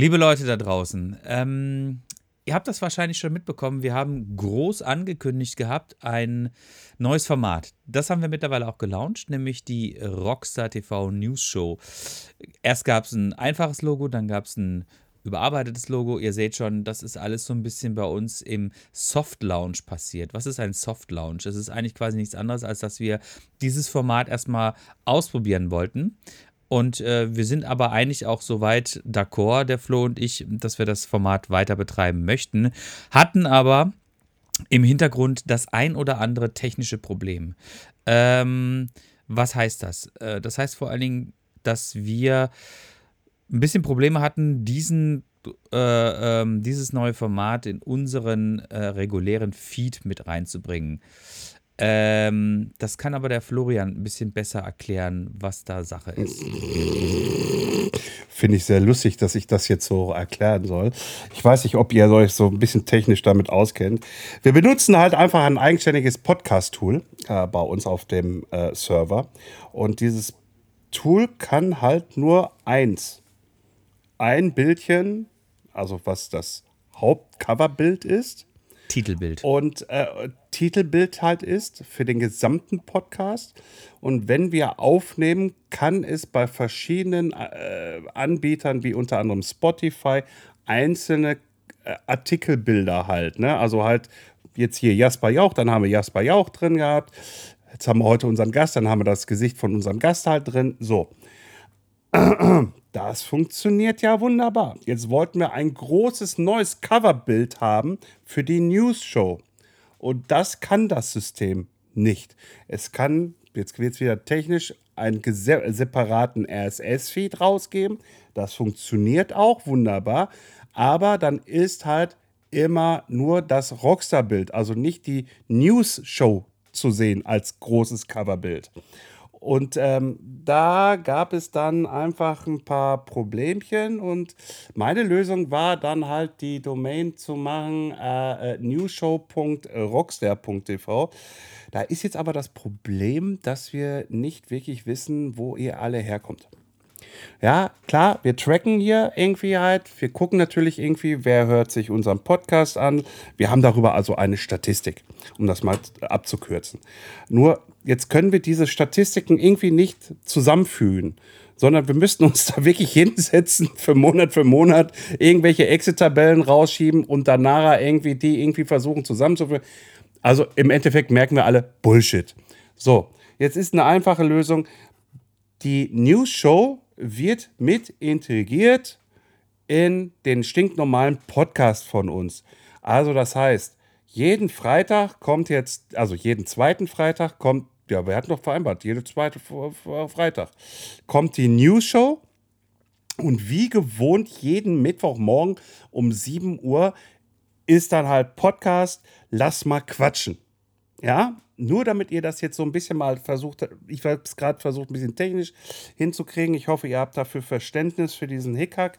Liebe Leute da draußen, ähm, ihr habt das wahrscheinlich schon mitbekommen. Wir haben groß angekündigt gehabt ein neues Format. Das haben wir mittlerweile auch gelauncht, nämlich die Rockstar TV News Show. Erst gab es ein einfaches Logo, dann gab es ein überarbeitetes Logo. Ihr seht schon, das ist alles so ein bisschen bei uns im Soft Lounge passiert. Was ist ein Soft Lounge? Es ist eigentlich quasi nichts anderes, als dass wir dieses Format erstmal ausprobieren wollten. Und äh, wir sind aber eigentlich auch soweit d'accord, der Flo und ich, dass wir das Format weiter betreiben möchten, hatten aber im Hintergrund das ein oder andere technische Problem. Ähm, was heißt das? Äh, das heißt vor allen Dingen, dass wir ein bisschen Probleme hatten, diesen, äh, ähm, dieses neue Format in unseren äh, regulären Feed mit reinzubringen. Ähm, das kann aber der Florian ein bisschen besser erklären, was da Sache ist. Finde ich sehr lustig, dass ich das jetzt so erklären soll. Ich weiß nicht, ob ihr euch so ein bisschen technisch damit auskennt. Wir benutzen halt einfach ein eigenständiges Podcast-Tool äh, bei uns auf dem äh, Server. Und dieses Tool kann halt nur eins. Ein Bildchen, also was das Hauptcoverbild ist, Titelbild. Und äh, Titelbild halt ist für den gesamten Podcast. Und wenn wir aufnehmen, kann es bei verschiedenen äh, Anbietern wie unter anderem Spotify einzelne äh, Artikelbilder halt. Ne? Also halt jetzt hier Jasper Jauch, dann haben wir Jasper Jauch drin gehabt. Jetzt haben wir heute unseren Gast, dann haben wir das Gesicht von unserem Gast halt drin. So. Das funktioniert ja wunderbar. Jetzt wollten wir ein großes neues Coverbild haben für die News Show. Und das kann das System nicht. Es kann, jetzt wird es wieder technisch, einen separaten RSS-Feed rausgeben. Das funktioniert auch wunderbar. Aber dann ist halt immer nur das Rockstar-Bild, also nicht die News-Show zu sehen als großes Coverbild. Und ähm, da gab es dann einfach ein paar Problemchen und meine Lösung war dann halt die Domain zu machen, äh, äh newshow.rockstar.tv. Da ist jetzt aber das Problem, dass wir nicht wirklich wissen, wo ihr alle herkommt. Ja, klar, wir tracken hier irgendwie halt. Wir gucken natürlich irgendwie, wer hört sich unseren Podcast an. Wir haben darüber also eine Statistik, um das mal abzukürzen. Nur jetzt können wir diese Statistiken irgendwie nicht zusammenfügen, sondern wir müssten uns da wirklich hinsetzen für Monat für Monat, irgendwelche Exit-Tabellen rausschieben und danach irgendwie die irgendwie versuchen zusammenzuführen. Also im Endeffekt merken wir alle Bullshit. So, jetzt ist eine einfache Lösung. Die News Show wird mit integriert in den stinknormalen Podcast von uns. Also das heißt, jeden Freitag kommt jetzt, also jeden zweiten Freitag kommt, ja, wir hatten doch vereinbart, jeden zweiten Freitag kommt die News Show und wie gewohnt jeden Mittwochmorgen um 7 Uhr ist dann halt Podcast, lass mal quatschen. Ja, nur damit ihr das jetzt so ein bisschen mal versucht, ich habe es gerade versucht, ein bisschen technisch hinzukriegen. Ich hoffe, ihr habt dafür Verständnis für diesen Hickhack.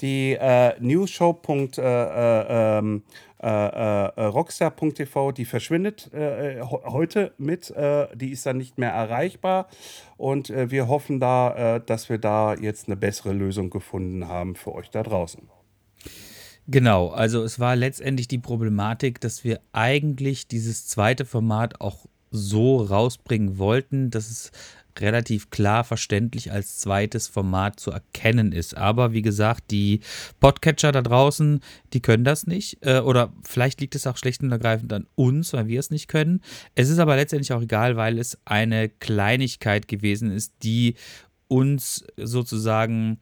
Die äh, newsshow.rockstar.tv, äh, äh, äh, die verschwindet äh, heute mit. die ist dann nicht mehr erreichbar. Und wir hoffen da, dass wir da jetzt eine bessere Lösung gefunden haben für euch da draußen. Genau, also es war letztendlich die Problematik, dass wir eigentlich dieses zweite Format auch so rausbringen wollten, dass es relativ klar verständlich als zweites Format zu erkennen ist. Aber wie gesagt, die Podcatcher da draußen, die können das nicht. Äh, oder vielleicht liegt es auch schlicht und ergreifend an uns, weil wir es nicht können. Es ist aber letztendlich auch egal, weil es eine Kleinigkeit gewesen ist, die uns sozusagen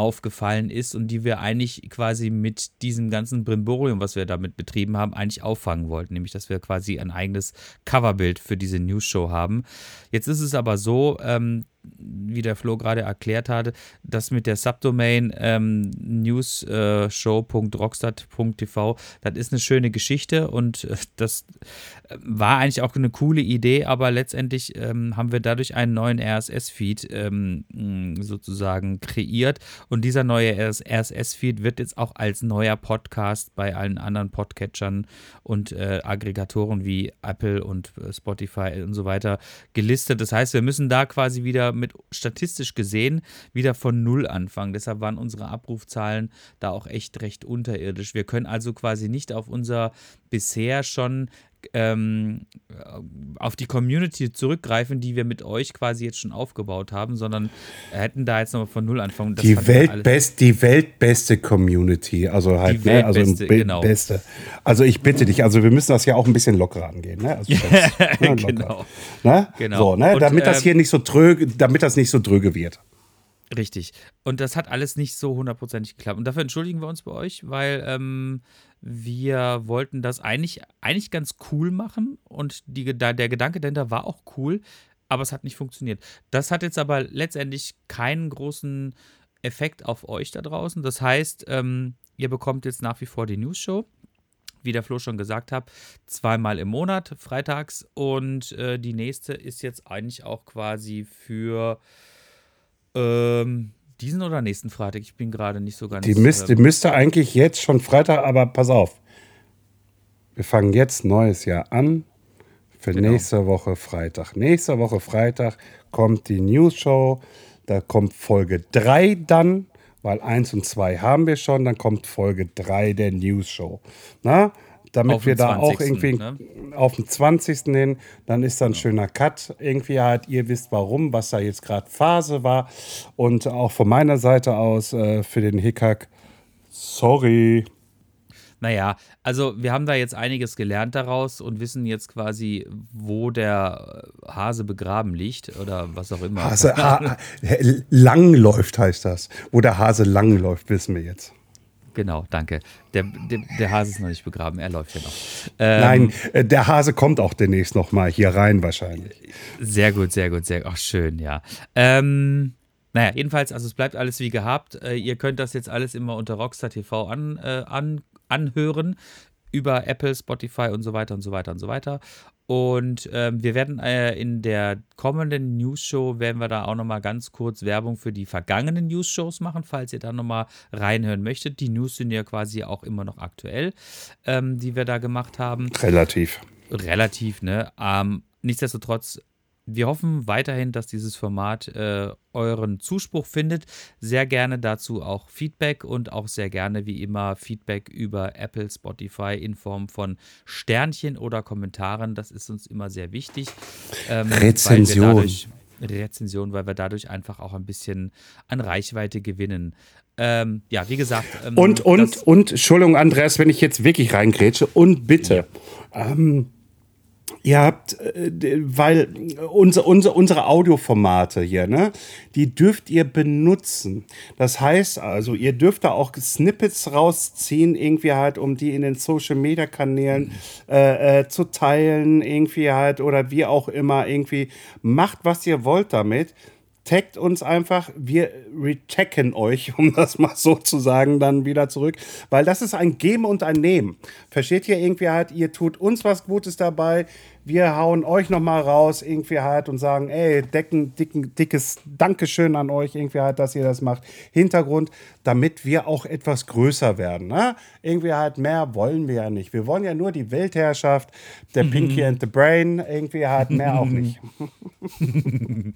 aufgefallen ist und die wir eigentlich quasi mit diesem ganzen Brimborium, was wir damit betrieben haben, eigentlich auffangen wollten. Nämlich, dass wir quasi ein eigenes Coverbild für diese News-Show haben. Jetzt ist es aber so, ähm, wie der Flo gerade erklärt hatte, das mit der Subdomain ähm, newsshow.rockstat.tv, das ist eine schöne Geschichte und äh, das äh, war eigentlich auch eine coole Idee, aber letztendlich ähm, haben wir dadurch einen neuen RSS-Feed ähm, sozusagen kreiert und dieser neue RSS-Feed wird jetzt auch als neuer Podcast bei allen anderen Podcatchern und äh, Aggregatoren wie Apple und äh, Spotify und so weiter gelistet. Das heißt, wir müssen da quasi wieder mit statistisch gesehen wieder von Null anfangen. Deshalb waren unsere Abrufzahlen da auch echt recht unterirdisch. Wir können also quasi nicht auf unser bisher schon ähm, auf die Community zurückgreifen, die wir mit euch quasi jetzt schon aufgebaut haben, sondern hätten da jetzt nochmal von Null anfangen. Das die, Weltbest, die weltbeste Community, also halt, die ne, also genau. Beste. Also ich bitte dich, also wir müssen das ja auch ein bisschen lockerer angehen, ne? Also das, ne, genau. Ne? genau. So, ne? Und, damit das ähm, hier nicht so dröge, damit das nicht so dröge wird. Richtig. Und das hat alles nicht so hundertprozentig geklappt. Und dafür entschuldigen wir uns bei euch, weil ähm, wir wollten das eigentlich, eigentlich ganz cool machen und die, der Gedanke dahinter war auch cool, aber es hat nicht funktioniert. Das hat jetzt aber letztendlich keinen großen Effekt auf euch da draußen. Das heißt, ähm, ihr bekommt jetzt nach wie vor die News-Show wie der Flo schon gesagt hat, zweimal im Monat, freitags. Und äh, die nächste ist jetzt eigentlich auch quasi für ähm, diesen oder nächsten Freitag? Ich bin gerade nicht so ganz. Die müsste, ähm, müsste eigentlich jetzt schon Freitag, aber pass auf. Wir fangen jetzt neues Jahr an. Für genau. nächste Woche Freitag. Nächste Woche Freitag kommt die News Show. Da kommt Folge 3 dann, weil 1 und 2 haben wir schon. Dann kommt Folge 3 der News Show. Na? Damit wir da 20. auch irgendwie ne? auf den 20. hin, dann ist da ein schöner Cut. Irgendwie halt, ihr wisst warum, was da jetzt gerade Phase war. Und auch von meiner Seite aus äh, für den Hickhack, sorry. Naja, also wir haben da jetzt einiges gelernt daraus und wissen jetzt quasi, wo der Hase begraben liegt oder was auch immer. Hase ha lang läuft heißt das. Wo der Hase lang läuft, wissen wir jetzt. Genau, danke. Der, der, der, Hase ist noch nicht begraben, er läuft ja noch. Ähm, Nein, äh, der Hase kommt auch demnächst noch mal hier rein wahrscheinlich. Sehr gut, sehr gut, sehr gut. Ach, schön, ja. Ähm, naja, jedenfalls, also es bleibt alles wie gehabt. Äh, ihr könnt das jetzt alles immer unter Rockstar TV an, äh, an, anhören über Apple, Spotify und so weiter und so weiter und so weiter. Und ähm, wir werden äh, in der kommenden News-Show, werden wir da auch nochmal ganz kurz Werbung für die vergangenen News-Shows machen, falls ihr da nochmal reinhören möchtet. Die News sind ja quasi auch immer noch aktuell, ähm, die wir da gemacht haben. Relativ. Relativ, ne? Ähm, nichtsdestotrotz wir hoffen weiterhin, dass dieses Format äh, euren Zuspruch findet. Sehr gerne dazu auch Feedback und auch sehr gerne wie immer Feedback über Apple, Spotify in Form von Sternchen oder Kommentaren. Das ist uns immer sehr wichtig. Ähm, Rezension. Weil Rezension, weil wir dadurch einfach auch ein bisschen an Reichweite gewinnen. Ähm, ja, wie gesagt. Ähm, und, und, und, Entschuldigung, Andreas, wenn ich jetzt wirklich reingrätsche, und bitte. Ja. Ähm, Ihr habt, äh, weil unser, unser, unsere Audioformate hier, ne, die dürft ihr benutzen. Das heißt also, ihr dürft da auch Snippets rausziehen, irgendwie halt, um die in den Social Media Kanälen äh, äh, zu teilen, irgendwie halt, oder wie auch immer, irgendwie. Macht, was ihr wollt damit taggt uns einfach, wir retaggen euch, um das mal so zu sagen, dann wieder zurück. Weil das ist ein Geben und ein Nehmen. Versteht ihr irgendwie halt, ihr tut uns was Gutes dabei, wir hauen euch nochmal raus, irgendwie halt, und sagen, ey, decken, dicken, dickes Dankeschön an euch, irgendwie halt, dass ihr das macht. Hintergrund, damit wir auch etwas größer werden. Ne? Irgendwie halt, mehr wollen wir ja nicht. Wir wollen ja nur die Weltherrschaft, der mhm. Pinky and the Brain, irgendwie halt, mehr auch nicht.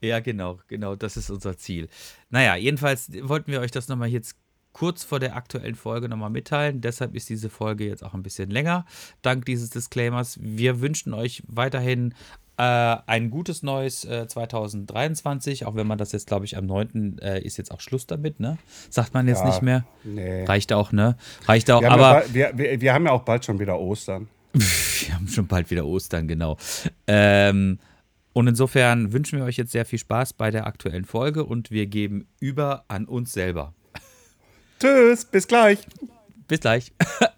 ja, genau, genau, das ist unser Ziel. Naja, jedenfalls wollten wir euch das nochmal jetzt kurz vor der aktuellen Folge nochmal mitteilen. Deshalb ist diese Folge jetzt auch ein bisschen länger, dank dieses Disclaimers. Wir wünschen euch weiterhin äh, ein gutes neues äh, 2023, auch wenn man das jetzt, glaube ich, am 9. Äh, ist jetzt auch Schluss damit, ne? Sagt man jetzt ja, nicht mehr. Nee. Reicht auch, ne? Reicht auch, wir aber. Ja wir, wir, haben ja auch bald schon wieder Ostern. wir haben schon bald wieder Ostern, genau. Ähm, und insofern wünschen wir euch jetzt sehr viel Spaß bei der aktuellen Folge und wir geben über an uns selber. Tschüss, bis gleich. Bis gleich.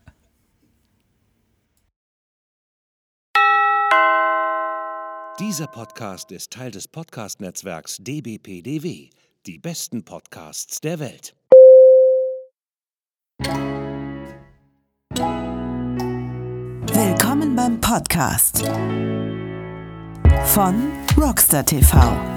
Dieser Podcast ist Teil des Podcast-Netzwerks dbpdw, die besten Podcasts der Welt. Willkommen beim Podcast von Rockstar TV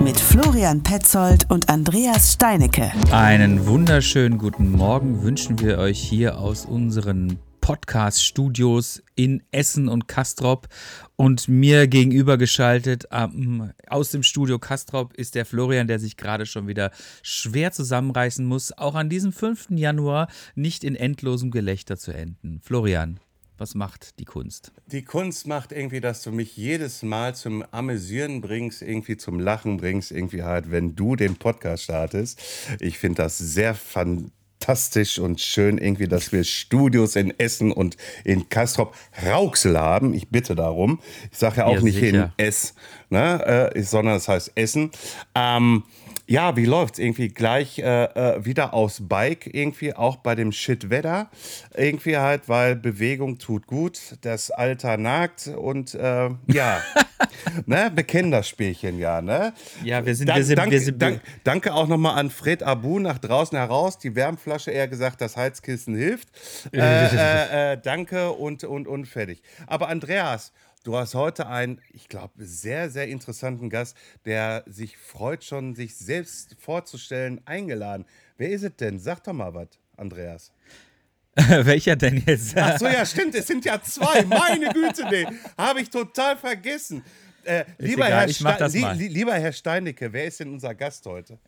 mit Florian Petzold und Andreas Steinecke. Einen wunderschönen guten Morgen wünschen wir euch hier aus unseren Podcast-Studios in Essen und Kastrop. Und mir gegenüber geschaltet ähm, aus dem Studio Kastrop ist der Florian, der sich gerade schon wieder schwer zusammenreißen muss, auch an diesem 5. Januar nicht in endlosem Gelächter zu enden. Florian, was macht die Kunst? Die Kunst macht irgendwie, dass du mich jedes Mal zum Amüsieren bringst, irgendwie zum Lachen bringst, irgendwie halt, wenn du den Podcast startest. Ich finde das sehr fantastisch und schön irgendwie, dass wir Studios in Essen und in Kastrop Rauxel haben. Ich bitte darum. Ich sage ja auch Ja, nicht sicher. in S, ne, äh, sondern es heißt Essen. Ähm, ja, wie läuft's? Irgendwie gleich äh, äh, wieder aus Bike, irgendwie auch bei dem Shitwetter. Irgendwie halt, weil Bewegung tut gut, das Alter nagt und äh, ja, ne, wir kennen das Spielchen ja, ne? Ja, wir sind, Dan- wir sind, danke, wir sind, dank- danke auch nochmal an Fred Abu nach draußen heraus. Die Wärmflasche, eher gesagt, das Heizkissen hilft. Äh, äh, äh, danke und, und, und fertig. Aber Andreas, du hast heute einen, ich glaube, sehr, sehr interessanten Gast, der sich freut schon, sich selbst vorzustellen, eingeladen. Wer ist es denn? Sag doch mal was, Andreas. welcher denn jetzt? Ach so, ja, stimmt, es sind ja zwei. Meine Güte, nee, habe ich total vergessen. Äh, lieber, egal, Herr ich mach das mal. li- lieber Herr Steinecke, wer ist denn unser Gast heute?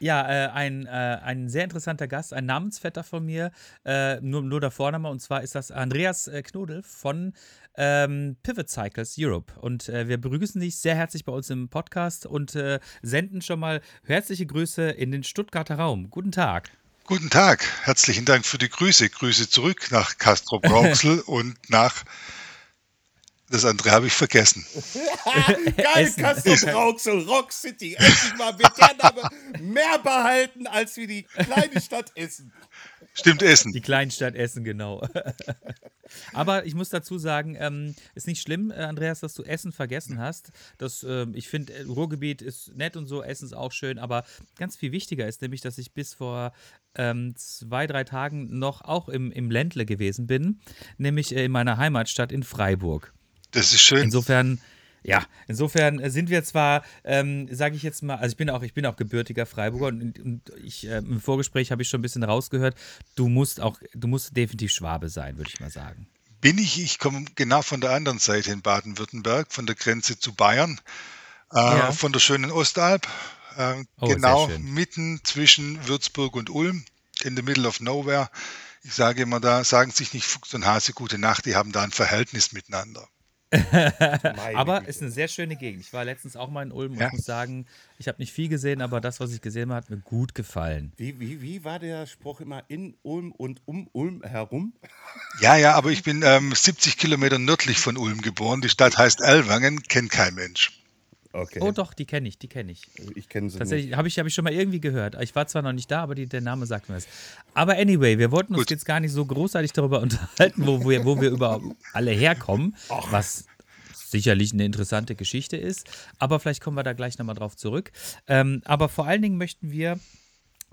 Ja, äh, ein, äh, ein sehr interessanter Gast, ein Namensvetter von mir, äh, nur, nur der Vorname, und zwar ist das Andreas äh, Knodel von ähm, Pivot Cycles Europe. Und äh, wir begrüßen dich sehr herzlich bei uns im Podcast und äh, senden schon mal herzliche Grüße in den Stuttgarter Raum. Guten Tag. Guten Tag, herzlichen Dank für die Grüße. Grüße zurück nach Castro Rauxel und nach. Das andere habe ich vergessen. Geil. Kassel, Rauxel, Rock City. Endlich mal wird der Name mehr behalten als wie die kleine Stadt Essen. Stimmt, Essen. Die Kleinstadt Essen, genau. Aber ich muss dazu sagen, ähm, ist nicht schlimm, äh, Andreas, dass du Essen vergessen hast. Das, ähm, ich finde, äh, Ruhrgebiet ist nett und so, Essen ist auch schön, aber ganz viel wichtiger ist nämlich, dass ich bis vor ähm, zwei, drei Tagen noch auch im, im Ländle gewesen bin, nämlich äh, in meiner Heimatstadt in Freiburg. Das ist schön. Insofern, ja, insofern sind wir zwar, ähm, sage ich jetzt mal, also ich bin auch, ich bin auch gebürtiger Freiburger und, und ich, äh, im Vorgespräch habe ich schon ein bisschen rausgehört, du musst auch, du musst definitiv Schwabe sein, würde ich mal sagen. Bin ich, ich komme genau von der anderen Seite in Baden-Württemberg, von der Grenze zu Bayern, äh, Ja. von der schönen Ostalb, äh, Oh, genau mitten zwischen Würzburg und Ulm, in the middle of nowhere. Ich sage immer, da sagen sich nicht Fuchs und Hase gute Nacht, die haben da ein Verhältnis miteinander. Aber ist eine sehr schöne Gegend. Ich war letztens auch mal in Ulm und Ja. ich muss sagen, ich habe nicht viel gesehen, aber das, was ich gesehen habe, hat mir gut gefallen. Wie, wie, wie war der Spruch immer in Ulm und um Ulm herum? Ja, ja, aber ich bin ähm, 70 Kilometer nördlich von Ulm geboren. Die Stadt heißt Ellwangen, kennt kein Mensch. Okay, Oh doch, die kenne ich, die kenne ich. ich kenne sie nicht. Tatsächlich habe ich, hab ich schon mal irgendwie gehört. Ich war zwar noch nicht da, aber die, der Name sagt mir was. Aber anyway, wir wollten uns Gut. jetzt gar nicht so großartig darüber unterhalten, wo wir, wo wir überhaupt alle herkommen, was sicherlich eine interessante Geschichte ist. Aber vielleicht kommen wir da gleich nochmal drauf zurück. Ähm, aber vor allen Dingen möchten wir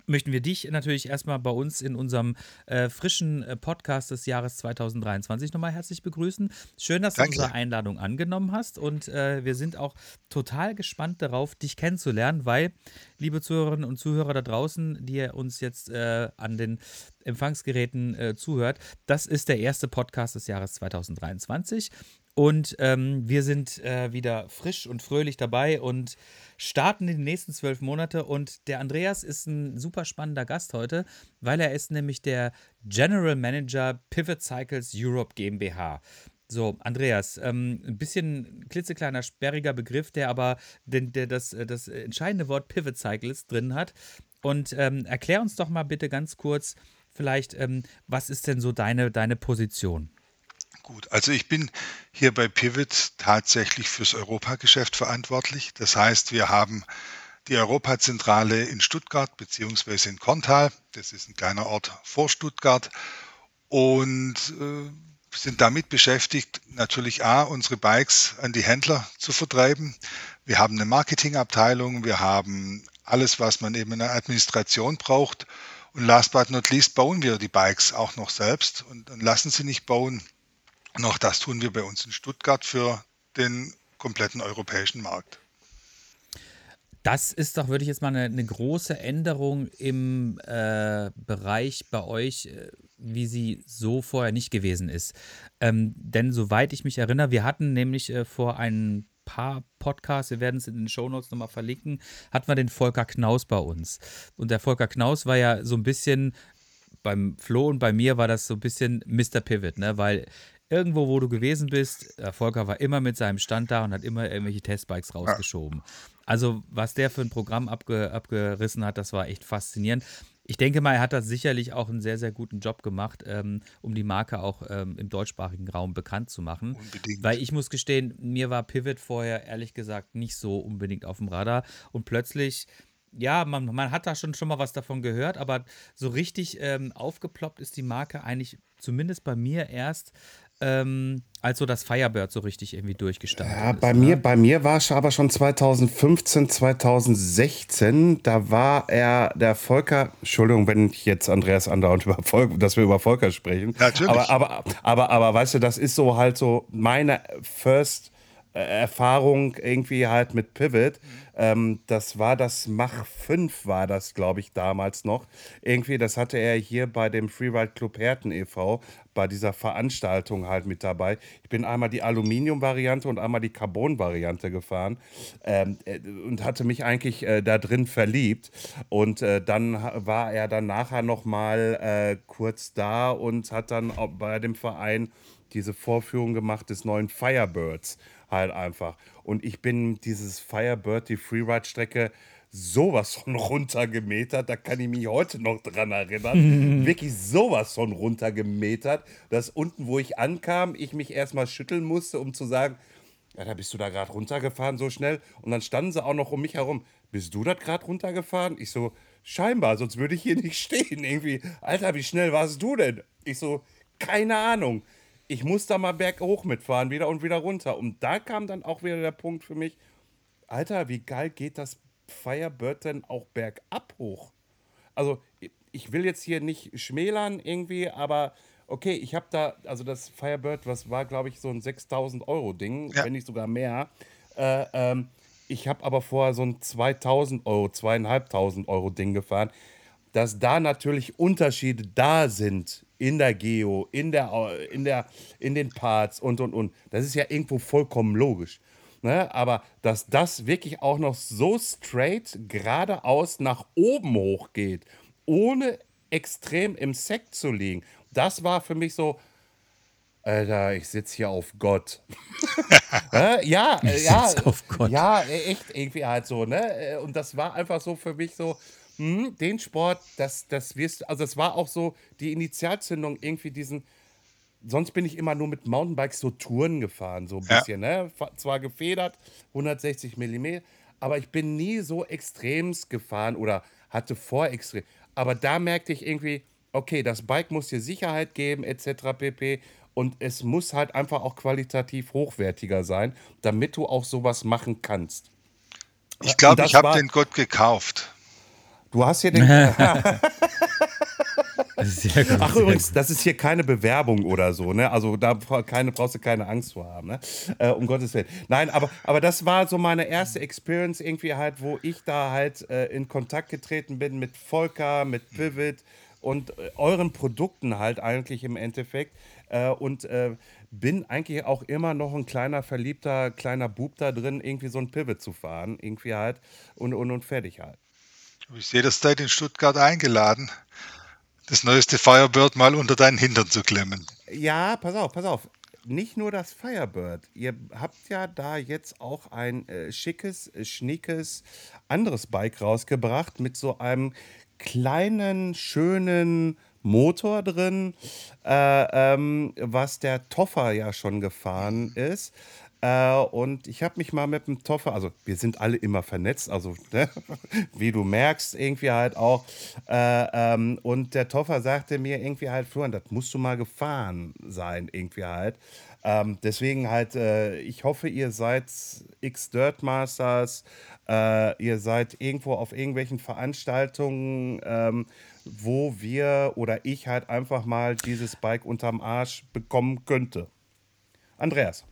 möchten wir dich natürlich erstmal bei uns in unserem äh, frischen äh, Podcast des Jahres 2023 nochmal herzlich begrüßen. Schön, dass du Danke. unsere Einladung angenommen hast und äh, wir sind auch total gespannt darauf, dich kennenzulernen, weil, liebe Zuhörerinnen und Zuhörer da draußen, die uns jetzt äh, an den Empfangsgeräten äh, zuhört, das ist der erste Podcast des Jahres 2023 und ähm, wir sind äh, wieder frisch und fröhlich dabei und starten in die nächsten zwölf Monate. Und der Andreas ist ein super spannender Gast heute, weil er ist nämlich der General Manager Pivot Cycles Europe GmbH. So, Andreas, ähm, ein bisschen klitzekleiner, sperriger Begriff, der aber den, der das, äh, das entscheidende Wort Pivot Cycles drin hat. Und ähm, erklär uns doch mal bitte ganz kurz, vielleicht, ähm, was ist denn so deine, deine Position? Gut, also ich bin hier bei Pivot tatsächlich fürs Europageschäft verantwortlich. Das heißt, wir haben die Europazentrale in Stuttgart beziehungsweise in Korntal. Das ist ein kleiner Ort vor Stuttgart und äh, sind damit beschäftigt, natürlich A, unsere Bikes an die Händler zu vertreiben. Wir haben eine Marketingabteilung, wir haben alles, was man eben in der Administration braucht. Und last but not least bauen wir die Bikes auch noch selbst und, und lassen sie nicht bauen. Und auch das tun wir bei uns in Stuttgart für den kompletten europäischen Markt. Das ist doch, würde ich jetzt mal eine, eine große Änderung im äh, Bereich bei euch. Äh, wie sie so vorher nicht gewesen ist. Ähm, denn soweit ich mich erinnere, wir hatten nämlich äh, vor ein paar Podcasts, wir werden es in den Shownotes nochmal verlinken, hatten wir den Volker Knaus bei uns. Und der Volker Knaus war ja so ein bisschen, beim Flo und bei mir war das so ein bisschen Mr. Pivot, ne? Weil irgendwo, wo du gewesen bist, der Volker war immer mit seinem Stand da und hat immer irgendwelche Testbikes rausgeschoben. Also, was der für ein Programm abge, abgerissen hat, das war echt faszinierend. Ich denke mal, er hat da sicherlich auch einen sehr, sehr guten Job gemacht, ähm, um die Marke auch ähm, im deutschsprachigen Raum bekannt zu machen. Unbedingt. Weil ich muss gestehen, mir war Pivot vorher ehrlich gesagt nicht so unbedingt auf dem Radar. Und plötzlich, ja, man, man hat da schon, schon mal was davon gehört, aber so richtig ähm, aufgeploppt ist die Marke eigentlich zumindest bei mir erst, ähm, als so das Firebird so richtig irgendwie durchgestartet Ja, ist. bei ne? mir, bei mir war es aber schon 2015, 2016. Da war er der Volker. Entschuldigung, wenn ich jetzt Andreas andauernd über Volker, dass wir über Volker sprechen. Natürlich. Aber, aber, aber, aber weißt du, das ist so halt so meine First Erfahrung irgendwie halt mit Pivot. Ähm, das war das Mach 5 war das, glaube ich, damals noch. Irgendwie, das hatte er hier bei dem Freeride Club Herten e.V. bei dieser Veranstaltung halt mit dabei. Ich bin einmal die Aluminium-Variante und einmal die Carbon-Variante gefahren ähm, äh, und hatte mich eigentlich äh, da drin verliebt. Und äh, dann war er dann nachher noch mal äh, kurz da und hat dann bei dem Verein diese Vorführung gemacht des neuen Firebirds halt einfach. Und ich bin dieses Firebird, die Freeride-Strecke, sowas von runtergemetert, da kann ich mich heute noch dran erinnern. Wirklich sowas von runtergemetert, dass unten, wo ich ankam, ich mich erstmal schütteln musste, um zu sagen, ja, da bist du da gerade runtergefahren so schnell. Und dann standen sie auch noch um mich herum. Bist du das gerade runtergefahren? Ich so, scheinbar, sonst würde ich hier nicht stehen. Irgendwie, Alter, wie schnell warst du denn? Ich so, keine Ahnung. Ich muss da mal berghoch mitfahren, wieder und wieder runter. Und da kam dann auch wieder der Punkt für mich, Alter, wie geil geht das Firebird denn auch bergab hoch? Also, ich will jetzt hier nicht schmälern irgendwie, aber okay, ich habe da, also das Firebird, was war, glaube ich, so ein 6000 Euro Ding, Ja. wenn nicht sogar mehr. Äh, ähm, ich habe aber vorher so ein 2000 Euro, zweieinhalbtausend Euro Ding gefahren. Dass da natürlich Unterschiede da sind in der Geo, in, der, in, der, in den Parts und und und. Das ist ja irgendwo vollkommen logisch. Ne? Aber dass das wirklich auch noch so straight geradeaus nach oben hochgeht, ohne extrem im Sekt zu liegen, das war für mich so, Alter, ich sitze hier auf Gott. Ja, äh, ja, sitz auf Gott. ja, äh, echt irgendwie halt so, ne? Äh, Und das war einfach so für mich so, hm, den Sport, das, das wirst du, also das war auch so die Initialzündung, irgendwie diesen, sonst bin ich immer nur mit Mountainbikes so Touren gefahren, so ein Ja. bisschen, ne? Zwar gefedert, 160 mm, aber ich bin nie so extremst gefahren oder hatte vor extrem. Aber da merkte ich irgendwie, okay, das Bike muss dir Sicherheit geben, etc. pp. Und es muss halt einfach auch qualitativ hochwertiger sein, damit du auch sowas machen kannst. Ich glaube, ich habe den Gott gekauft. Du hast hier den. Ach übrigens, das ist hier keine Bewerbung oder so, ne? Also da keine, brauchst du keine Angst vor haben, ne? Äh, um Gottes Willen. Nein, aber, aber das war so meine erste Experience irgendwie halt, wo ich da halt äh, in Kontakt getreten bin mit Volker, mit Pivot und äh, euren Produkten halt eigentlich im Endeffekt. Äh, und äh, bin eigentlich auch immer noch ein kleiner verliebter kleiner Bub da drin, irgendwie so ein Pivot zu fahren, irgendwie halt und, und, und fertig halt. Du bist jederzeit in Stuttgart eingeladen, das neueste Firebird mal unter deinen Hintern zu klemmen. Ja, pass auf, pass auf. Nicht nur das Firebird. Ihr habt ja da jetzt auch ein äh, schickes, äh, schniekes anderes Bike rausgebracht mit so einem kleinen, schönen Motor drin, äh, ähm, was der Toffer ja schon gefahren ist. Äh, und ich habe mich mal mit dem Toffer, also wir sind alle immer vernetzt, also ne, wie du merkst, irgendwie halt auch. Äh, ähm, und der Toffer sagte mir irgendwie halt, Florian, das musst du mal gefahren sein, irgendwie halt. Ähm, deswegen halt, äh, ich hoffe, ihr seid X-Dirt Masters, äh, ihr seid irgendwo auf irgendwelchen Veranstaltungen, ähm, wo wir oder ich halt einfach mal dieses Bike unterm Arsch bekommen könnte. Andreas.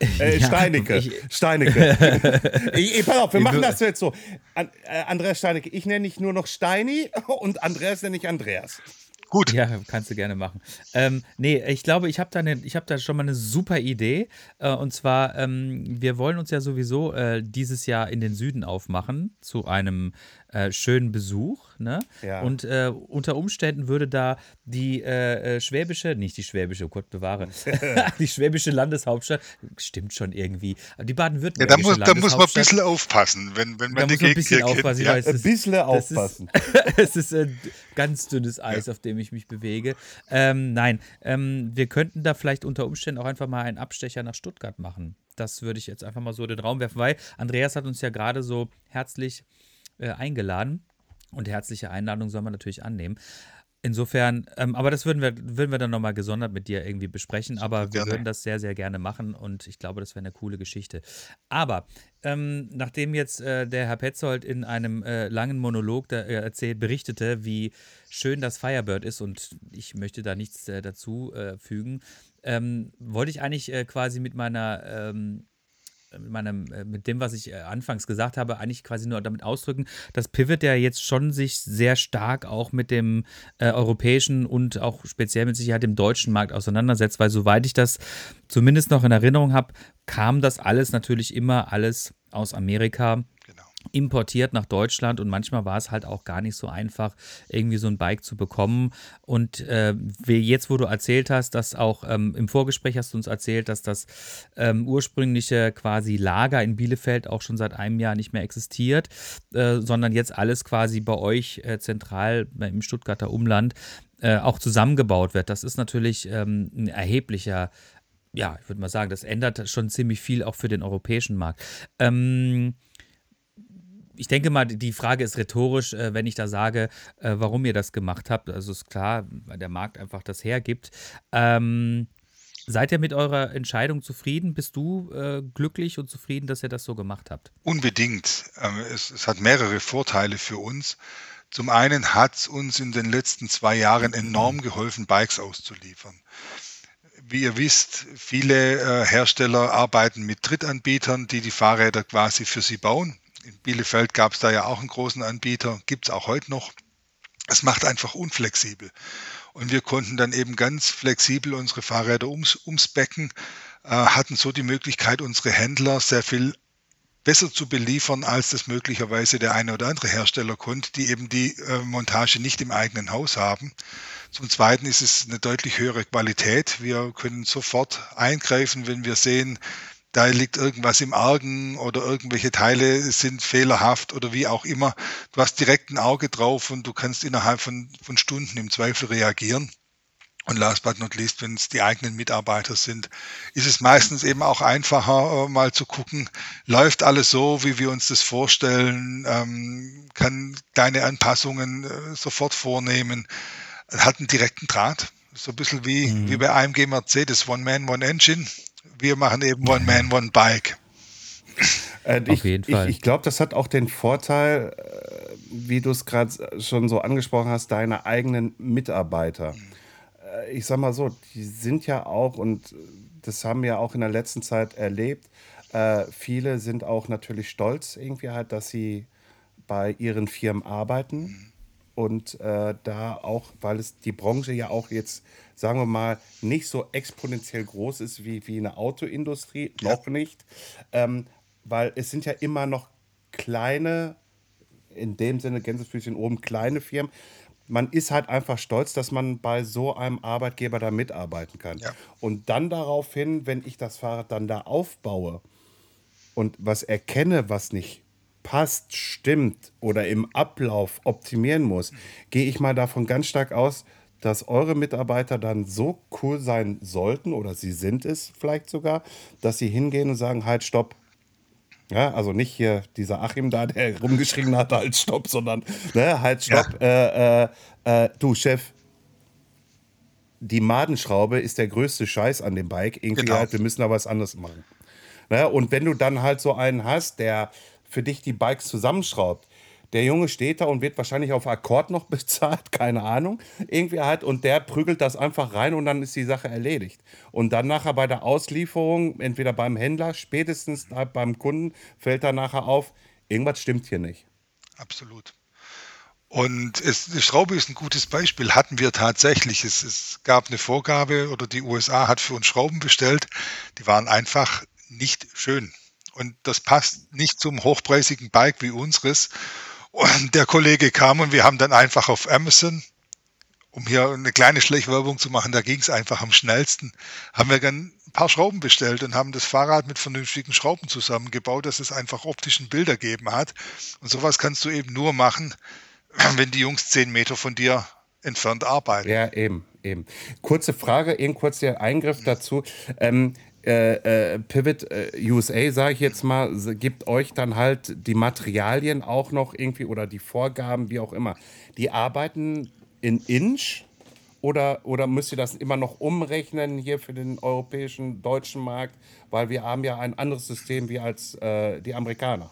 Äh, Ja, Steinecke. ich- Steinecke. ich, ich, pass auf, wir Ich machen das jetzt so. An, äh, Andreas Steinecke. Ich nenne dich nur noch Steini und Andreas nenne ich Andreas. Gut. Ja, kannst du gerne machen. Ähm, nee, ich glaube, ich habe da, ne, hab da schon mal eine super Idee. Äh, und zwar, ähm, wir wollen uns ja sowieso äh, dieses Jahr in den Süden aufmachen zu einem äh, schönen Besuch. Ne? Ja. Und äh, unter Umständen würde da die äh, äh, schwäbische, nicht die schwäbische, oh Gott bewahre, die schwäbische Landeshauptstadt, stimmt schon irgendwie, die Ja, baden-württembergische da muss, da muss man ein Landeshauptstadt- bisschen aufpassen, wenn, wenn da man die muss man ein Gegend bisschen aufpassen. Ja. weiß, Ein das- bisschen das aufpassen. Ist, es ist ein ganz dünnes Eis, auf dem ich mich bewege. Ähm, nein, ähm, wir könnten da vielleicht unter Umständen auch einfach mal einen Abstecher nach Stuttgart machen. Das würde ich jetzt einfach mal so in den Raum werfen, weil Andreas hat uns ja gerade so herzlich äh, eingeladen und herzliche Einladung soll man natürlich annehmen. Insofern, ähm, aber das würden wir, würden wir dann nochmal gesondert mit dir irgendwie besprechen. aber wir würden das sehr, sehr gerne machen und ich glaube, das wäre eine coole Geschichte. Aber ähm, nachdem jetzt äh, der Herr Petzold in einem äh, langen Monolog da, äh, erzählt, berichtete, wie schön das Firebird ist und ich möchte da nichts äh, dazu äh, fügen, ähm, wollte ich eigentlich äh, quasi mit meiner ähm, mit, meinem, äh, mit dem, was ich äh, anfangs gesagt habe, eigentlich quasi nur damit ausdrücken, dass Pivot ja jetzt schon sich sehr stark auch mit dem äh, europäischen und auch speziell mit Sicherheit dem deutschen Markt auseinandersetzt, weil soweit ich das zumindest noch in Erinnerung habe, kam das alles natürlich immer alles aus Amerika. Importiert nach Deutschland und manchmal war es halt auch gar nicht so einfach, irgendwie so ein Bike zu bekommen. Und äh, jetzt, wo du erzählt hast, dass auch ähm, im Vorgespräch hast du uns erzählt, dass das ähm, ursprüngliche quasi Lager in Bielefeld auch schon seit einem Jahr nicht mehr existiert, äh, sondern jetzt alles quasi bei euch äh, zentral im Stuttgarter Umland äh, auch zusammengebaut wird. Das ist natürlich ähm, ein erheblicher ja, ich würde mal sagen, das ändert schon ziemlich viel auch für den europäischen Markt. Ähm, ich denke mal, die Frage ist rhetorisch, äh, wenn ich da sage, äh, warum ihr das gemacht habt. Also ist klar, weil der Markt einfach das hergibt. Ähm, seid ihr mit eurer Entscheidung zufrieden? Bist du äh, glücklich und zufrieden, dass ihr das so gemacht habt? Unbedingt. Ähm, Es, es hat mehrere Vorteile für uns. Zum einen hat es uns in den letzten zwei Jahren enorm geholfen, Bikes auszuliefern. Wie ihr wisst, viele äh, Hersteller arbeiten mit Drittanbietern, die die Fahrräder quasi für sie bauen. In Bielefeld gab es da ja auch einen großen Anbieter, gibt es auch heute noch. Es macht einfach unflexibel. Und wir konnten dann eben ganz flexibel unsere Fahrräder ums, umspecken, äh, hatten so die Möglichkeit, unsere Händler sehr viel besser zu beliefern, als das möglicherweise der eine oder andere Hersteller konnte, die eben die äh, Montage nicht im eigenen Haus haben. Zum Zweiten ist es eine deutlich höhere Qualität. Wir können sofort eingreifen, wenn wir sehen, da liegt irgendwas im Argen oder irgendwelche Teile sind fehlerhaft oder wie auch immer. Du hast direkt ein Auge drauf und du kannst innerhalb von, von Stunden im Zweifel reagieren. Und last but not least, wenn es die eigenen Mitarbeiter sind, ist es meistens eben auch einfacher, äh, mal zu gucken, läuft alles so, wie wir uns das vorstellen, ähm, kann kleine Anpassungen äh, sofort vornehmen, hat einen direkten Draht. So ein bisschen wie, Mhm. wie bei AMG Mercedes, One Man, One Engine. Wir machen eben One Man, One Bike. Äh, Auf ich, jeden Fall. Ich, ich glaube, das hat auch den Vorteil, äh, wie du es gerade schon so angesprochen hast, deine eigenen Mitarbeiter. Äh, ich sag mal so, die sind ja auch, und das haben wir auch in der letzten Zeit erlebt, äh, viele sind auch natürlich stolz irgendwie halt, dass sie bei ihren Firmen arbeiten. Und äh, da auch, weil es die Branche ja auch jetzt, sagen wir mal, nicht so exponentiell groß ist wie, wie eine Autoindustrie, noch nicht. Ähm, weil es sind ja immer noch kleine, in dem Sinne Gänsefüßchen oben, kleine Firmen. Man ist halt einfach stolz, dass man bei so einem Arbeitgeber da mitarbeiten kann. Ja. Und dann daraufhin, wenn ich das Fahrrad dann da aufbaue und was erkenne, was nicht passt, stimmt oder im Ablauf optimieren muss, gehe ich mal davon ganz stark aus, dass eure Mitarbeiter dann so cool sein sollten oder sie sind es vielleicht sogar, dass sie hingehen und sagen, halt, stopp. Ja, also nicht hier dieser Achim da, der rumgeschrien hat, halt, stopp, sondern ne, halt, stopp. Äh, äh, äh, du, Chef, die Madenschraube ist der größte Scheiß an dem Bike. Irgendwie Genau. halt, wir müssen da was anderes machen. Ne? Und wenn du dann halt so einen hast, der für dich die Bikes zusammenschraubt, der Junge steht da und wird wahrscheinlich auf Akkord noch bezahlt, keine Ahnung. Irgendwie halt, und der prügelt das einfach rein und dann ist die Sache erledigt. Und dann nachher bei der Auslieferung, entweder beim Händler, spätestens beim Kunden, fällt da nachher auf, irgendwas stimmt hier nicht. Absolut. Und es, Schraube ist ein gutes Beispiel. Hatten wir tatsächlich. Es, es gab eine Vorgabe oder die USA hat für uns Schrauben bestellt. Die waren einfach nicht schön. Und das passt nicht zum hochpreisigen Bike wie unseres. Und der Kollege kam und wir haben dann einfach auf Amazon, um hier eine kleine Schleichwerbung zu machen, da ging es einfach am schnellsten, haben wir dann ein paar Schrauben bestellt und haben das Fahrrad mit vernünftigen Schrauben zusammengebaut, dass es einfach optischen Bilder geben hat. Und sowas kannst du eben nur machen, wenn die Jungs zehn Meter von dir entfernt arbeiten. Ja, eben, eben. Kurze Frage, eben kurz der Eingriff dazu. Ähm, äh, äh, Pivot äh, USA, sage ich jetzt mal, gibt euch dann halt die Materialien auch noch irgendwie oder die Vorgaben, wie auch immer. Die arbeiten in Inch oder, oder müsst ihr das immer noch umrechnen hier für den europäischen, deutschen Markt? Weil wir haben ja ein anderes System wie als äh, die Amerikaner.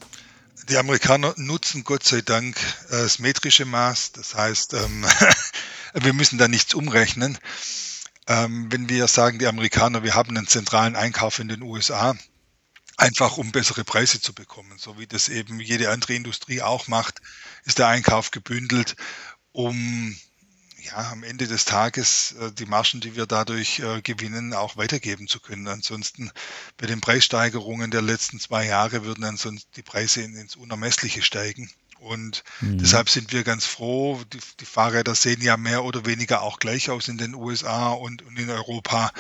Die Amerikaner nutzen Gott sei Dank äh, das metrische Maß. Das heißt, ähm, wir müssen da nichts umrechnen ähm, wenn wir sagen, die Amerikaner, wir haben einen zentralen Einkauf in den USA, einfach um bessere Preise zu bekommen, so wie das eben jede andere Industrie auch macht, ist der Einkauf gebündelt, um ja, am Ende des Tages äh, die Margen, die wir dadurch äh, gewinnen, auch weitergeben zu können. Ansonsten bei den Preissteigerungen der letzten zwei Jahre würden ansonsten die Preise in, ins Unermessliche steigen. Und mhm. deshalb sind wir ganz froh. Die, die, Fahrräder sehen ja mehr oder weniger auch gleich aus in den USA und, und in Europa.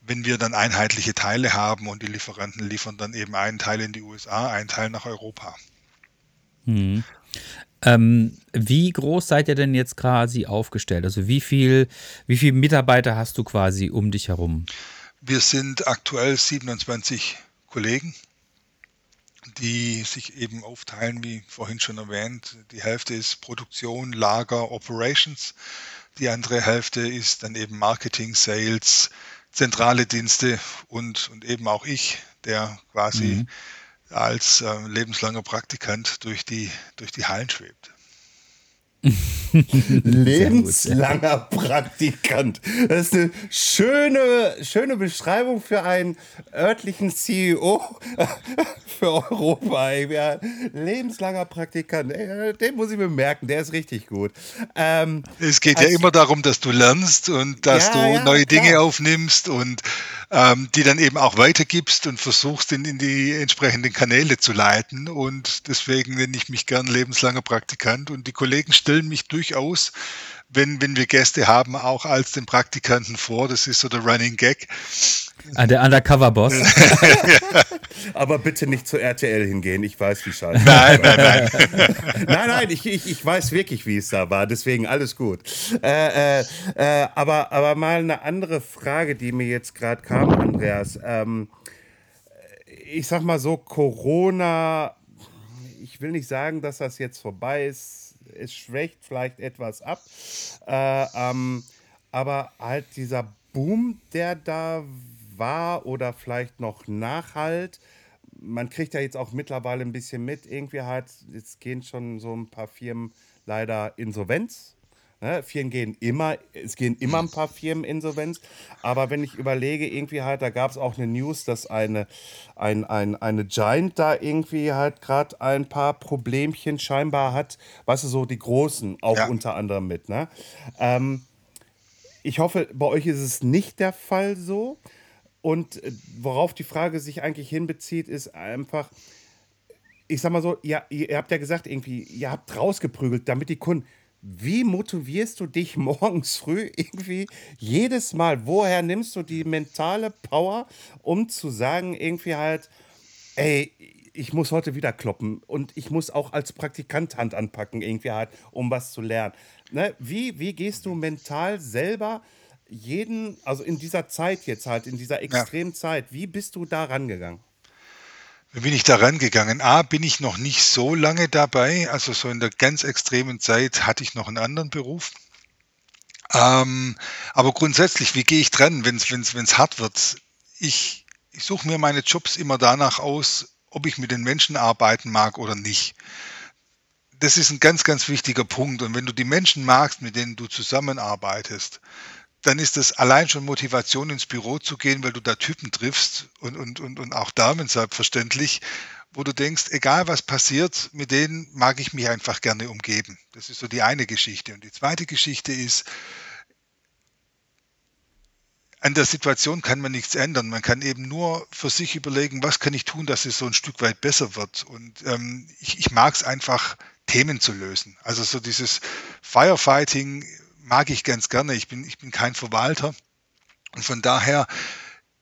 Wenn wir dann einheitliche Teile haben und die Lieferanten liefern dann eben einen Teil in die USA, einen Teil nach Europa. Mhm. Ähm, wie groß seid ihr denn jetzt quasi aufgestellt? Also wie viel, wie viele Mitarbeiter hast du quasi um dich herum? Wir sind aktuell 27 Kollegen die sich eben aufteilen, wie vorhin schon erwähnt. Die Hälfte ist Produktion, Lager, Operations. Die andere Hälfte ist dann eben Marketing, Sales, zentrale Dienste und, und eben auch ich, der quasi mhm. als äh, lebenslanger Praktikant durch die, durch die Hallen schwebt. Lebenslanger Praktikant. Das ist eine schöne, schöne Beschreibung für einen örtlichen CEO für Europa. Ja, lebenslanger Praktikant. Den muss ich mir merken, der ist richtig gut. Ähm, es geht ja immer darum, dass du lernst und dass ja, du ja, neue klar. Dinge aufnimmst und ähm, die dann eben auch weitergibst und versuchst, in, in die entsprechenden Kanäle zu leiten. Und deswegen nenne ich mich gern lebenslanger Praktikant. Und die Kollegen stellen mich durchaus, wenn, wenn wir Gäste haben, auch als den Praktikanten vor. Das ist so der Running Gag. Ah, der Undercover-Boss. Aber bitte nicht zu RTL hingehen, ich weiß, wie scheiße. Nein, nein, nein. nein, nein, ich, ich, ich weiß wirklich, wie es da war, deswegen alles gut. Äh, äh, äh, aber, aber mal eine andere Frage, die mir jetzt gerade kam, Andreas. Ähm, ich sag mal so, Corona, ich will nicht sagen, dass das jetzt vorbei ist, es schwächt vielleicht etwas ab. Äh, ähm, aber halt dieser Boom, der da war oder vielleicht noch nachhalt. Man kriegt ja jetzt auch mittlerweile ein bisschen mit, irgendwie halt, jetzt gehen schon so ein paar Firmen leider insolvenz. Ne? Firmen gehen immer, es gehen immer ein paar Firmen insolvenz. Aber wenn ich überlege, irgendwie halt, da gab es auch eine News, dass eine, ein, ein, eine Giant da irgendwie halt gerade ein paar Problemchen scheinbar hat. Weißt du, so die Großen auch ja. unter anderem mit. Ne? Ähm, ich hoffe, bei euch ist es nicht der Fall so. Und äh, worauf die Frage sich eigentlich hinbezieht, ist einfach, ich sag mal so, ja, ihr habt ja gesagt, irgendwie, ihr habt rausgeprügelt, damit die Kunden. Wie motivierst du dich morgens früh irgendwie jedes Mal? Woher nimmst du die mentale Power, um zu sagen, irgendwie halt, ey, ich muss heute wieder kloppen und ich muss auch als Praktikant Hand anpacken, irgendwie halt, um was zu lernen. Ne? Wie, wie gehst du mental selber jeden, also in dieser Zeit jetzt halt, in dieser extremen ja. Zeit, wie bist du da rangegangen? Wie bin ich da rangegangen? A, bin ich noch nicht so lange dabei, also so in der ganz extremen Zeit hatte ich noch einen anderen Beruf. Ähm, aber grundsätzlich, wie gehe ich dran, wenn es hart wird? Ich, ich suche mir meine Jobs immer danach aus, ob ich mit den Menschen arbeiten mag oder nicht. Das ist ein ganz, ganz wichtiger Punkt. Und wenn du die Menschen magst, mit denen du zusammenarbeitest, dann ist das allein schon Motivation ins Büro zu gehen, weil du da Typen triffst und, und, und, und auch Damen selbstverständlich, wo du denkst, egal was passiert, mit denen mag ich mich einfach gerne umgeben. Das ist so die eine Geschichte. Und die zweite Geschichte ist, an der Situation kann man nichts ändern. Man kann eben nur für sich überlegen, was kann ich tun, dass es so ein Stück weit besser wird. Und ähm, ich, ich mag es einfach, Themen zu lösen. Also so dieses Firefighting mag ich ganz gerne. Ich bin, ich bin kein Verwalter. Und von daher,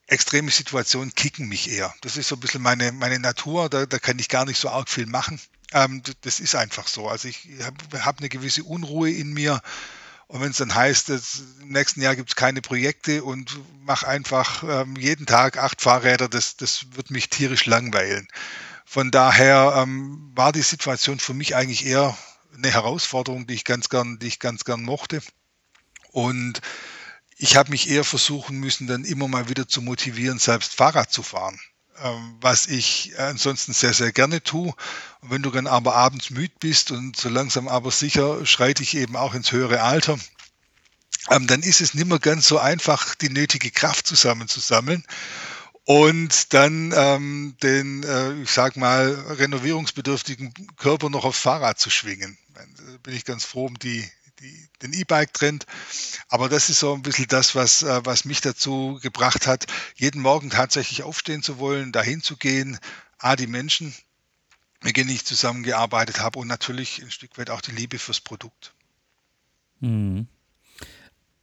extreme Situationen kicken mich eher. Das ist so ein bisschen meine, meine Natur. Da, da kann ich gar nicht so arg viel machen. Ähm, das ist einfach so. Also ich habe hab eine gewisse Unruhe in mir und wenn es dann heißt, dass im nächsten Jahr gibt es keine Projekte und mach einfach ähm, jeden Tag acht Fahrräder, das, das wird mich tierisch langweilen. Von daher ähm, war die Situation für mich eigentlich eher eine Herausforderung, die ich ganz gern, die ich ganz gern mochte. Und ich habe mich eher versuchen müssen, dann immer mal wieder zu motivieren, selbst Fahrrad zu fahren. Ähm, was ich ansonsten sehr, sehr gerne tue. Und wenn du dann aber abends müde bist und so langsam aber sicher schreite ich eben auch ins höhere Alter, ähm, dann ist es nicht mehr ganz so einfach, die nötige Kraft zusammenzusammeln und dann ähm, den, äh, ich sag mal, renovierungsbedürftigen Körper noch aufs Fahrrad zu schwingen. Da bin ich ganz froh um die, die, den E-Bike-Trend. Aber das ist so ein bisschen das, was, äh, was mich dazu gebracht hat, jeden Morgen tatsächlich aufstehen zu wollen, dahin zu gehen, A, die Menschen, mit denen ich zusammengearbeitet habe und natürlich ein Stück weit auch die Liebe fürs Produkt. Mhm.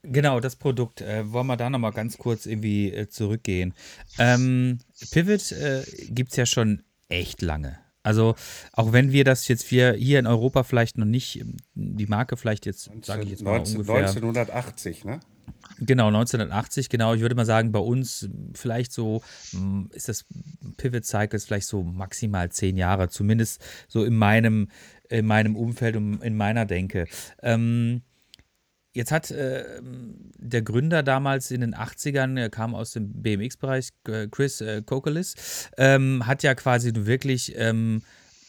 Genau, das Produkt. Äh, wollen wir da nochmal ganz kurz irgendwie äh, zurückgehen. Ähm, Pivot äh, gibt es ja schon echt lange. Also auch wenn wir das jetzt wir hier in Europa vielleicht noch nicht, die Marke vielleicht jetzt, sage ich jetzt mal 19, ungefähr. 1980, ne? Genau, 1980, genau. Ich würde mal sagen, bei uns vielleicht so hm, ist das Pivot Cycles vielleicht so maximal zehn Jahre, zumindest so in meinem, in meinem Umfeld und in meiner Denke. Ähm, Jetzt hat äh, der Gründer damals in den 80ern, er kam aus dem BMX-Bereich, Chris äh, Kokelis, ähm, hat ja quasi wirklich, ähm,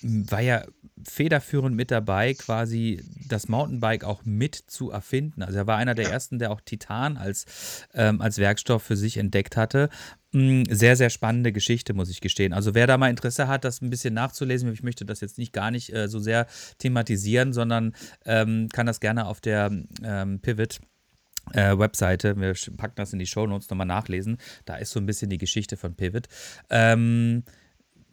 war ja federführend mit dabei, quasi das Mountainbike auch mit zu erfinden. Also er war einer der ersten, der auch Titan als, ähm, als Werkstoff für sich entdeckt hatte. Hm, sehr, sehr spannende Geschichte, muss ich gestehen. Also wer da mal Interesse hat, das ein bisschen nachzulesen, ich möchte das jetzt nicht gar nicht äh, so sehr thematisieren, sondern ähm, kann das gerne auf der ähm, Pivot äh, Webseite, wir packen das in die Show Notes nochmal nachlesen. Da ist so ein bisschen die Geschichte von Pivot. Ähm,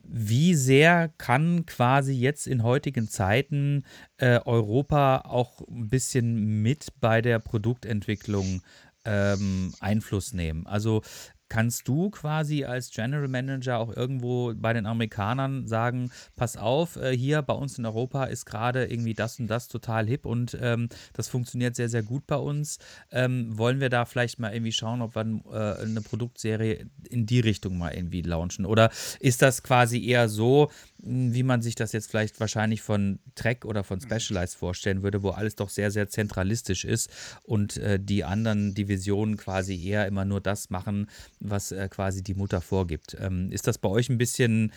wie sehr kann quasi jetzt in heutigen Zeiten äh, Europa auch ein bisschen mit bei der Produktentwicklung ähm, Einfluss nehmen? Also kannst du quasi als General Manager auch irgendwo bei den Amerikanern sagen, pass auf, äh, hier bei uns in Europa ist gerade irgendwie das und das total hip und ähm, das funktioniert sehr, sehr gut bei uns. Ähm, wollen wir da vielleicht mal irgendwie schauen, ob wir äh, eine Produktserie in die Richtung mal irgendwie launchen? Oder ist das quasi eher so, wie man sich das jetzt vielleicht wahrscheinlich von Trek oder von Specialized vorstellen würde, wo alles doch sehr, sehr zentralistisch ist und äh, die anderen Divisionen quasi eher immer nur das machen, was äh, quasi die Mutter vorgibt. Ähm, ist das bei euch ein bisschen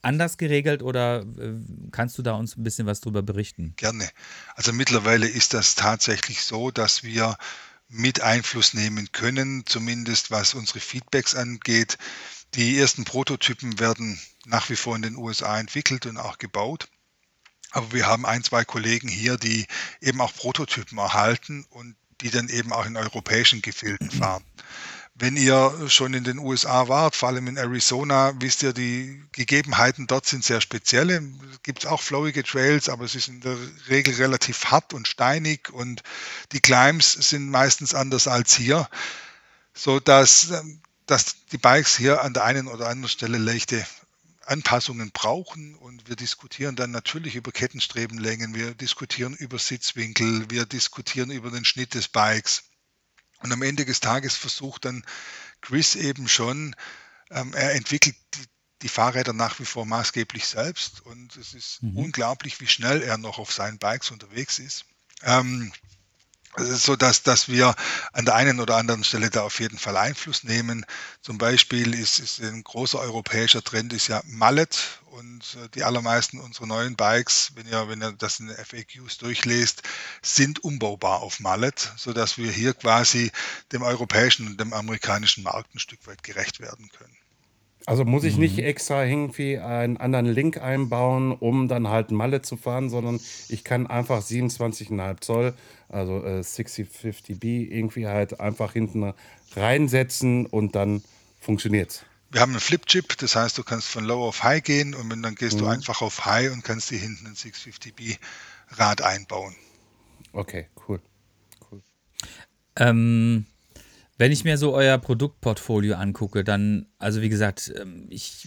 anders geregelt oder äh, kannst du da uns ein bisschen was drüber berichten? Gerne. Also mittlerweile ist das tatsächlich so, dass wir mit Einfluss nehmen können, zumindest was unsere Feedbacks angeht. Die ersten Prototypen werden nach wie vor in den USA entwickelt und auch gebaut. Aber wir haben ein, zwei Kollegen hier, die eben auch Prototypen erhalten und die dann eben auch in europäischen Gefilden fahren. Wenn ihr schon in den USA wart, vor allem in Arizona, wisst ihr, die Gegebenheiten dort sind sehr spezielle. Es gibt auch flowige Trails, aber es ist in der Regel relativ hart und steinig und die Climbs sind meistens anders als hier, so dass, dass die Bikes hier an der einen oder anderen Stelle leichte Anpassungen brauchen und wir diskutieren dann natürlich über Kettenstrebenlängen, wir diskutieren über Sitzwinkel, wir diskutieren über den Schnitt des Bikes. Und am Ende des Tages versucht dann Chris eben schon, ähm, er entwickelt die, die, Fahrräder nach wie vor maßgeblich selbst und es ist mhm. unglaublich, wie schnell er noch auf seinen Bikes unterwegs ist. Ähm, so dass, dass wir an der einen oder anderen Stelle da auf jeden Fall Einfluss nehmen. Zum Beispiel ist, ist ein großer europäischer Trend ist ja Mallet und äh, die allermeisten unserer neuen Bikes, wenn ihr, wenn ihr das in den FAQs durchlest, sind umbaubar auf Mallet, so dass wir hier quasi dem europäischen und dem amerikanischen Markt ein Stück weit gerecht werden können. Also muss ich nicht extra irgendwie einen anderen Link einbauen, um dann halt Malle zu fahren, sondern ich kann einfach 27,5 Zoll, also äh, 6050B, irgendwie halt einfach hinten reinsetzen und dann funktioniert's. Wir haben einen Flip-Chip, das heißt, du kannst von Low auf High gehen und dann gehst du einfach auf High und kannst dir hinten ein 650B Rad einbauen. Okay, cool. Ähm, wenn ich mir so euer Produktportfolio angucke, dann, also wie gesagt, ähm, ich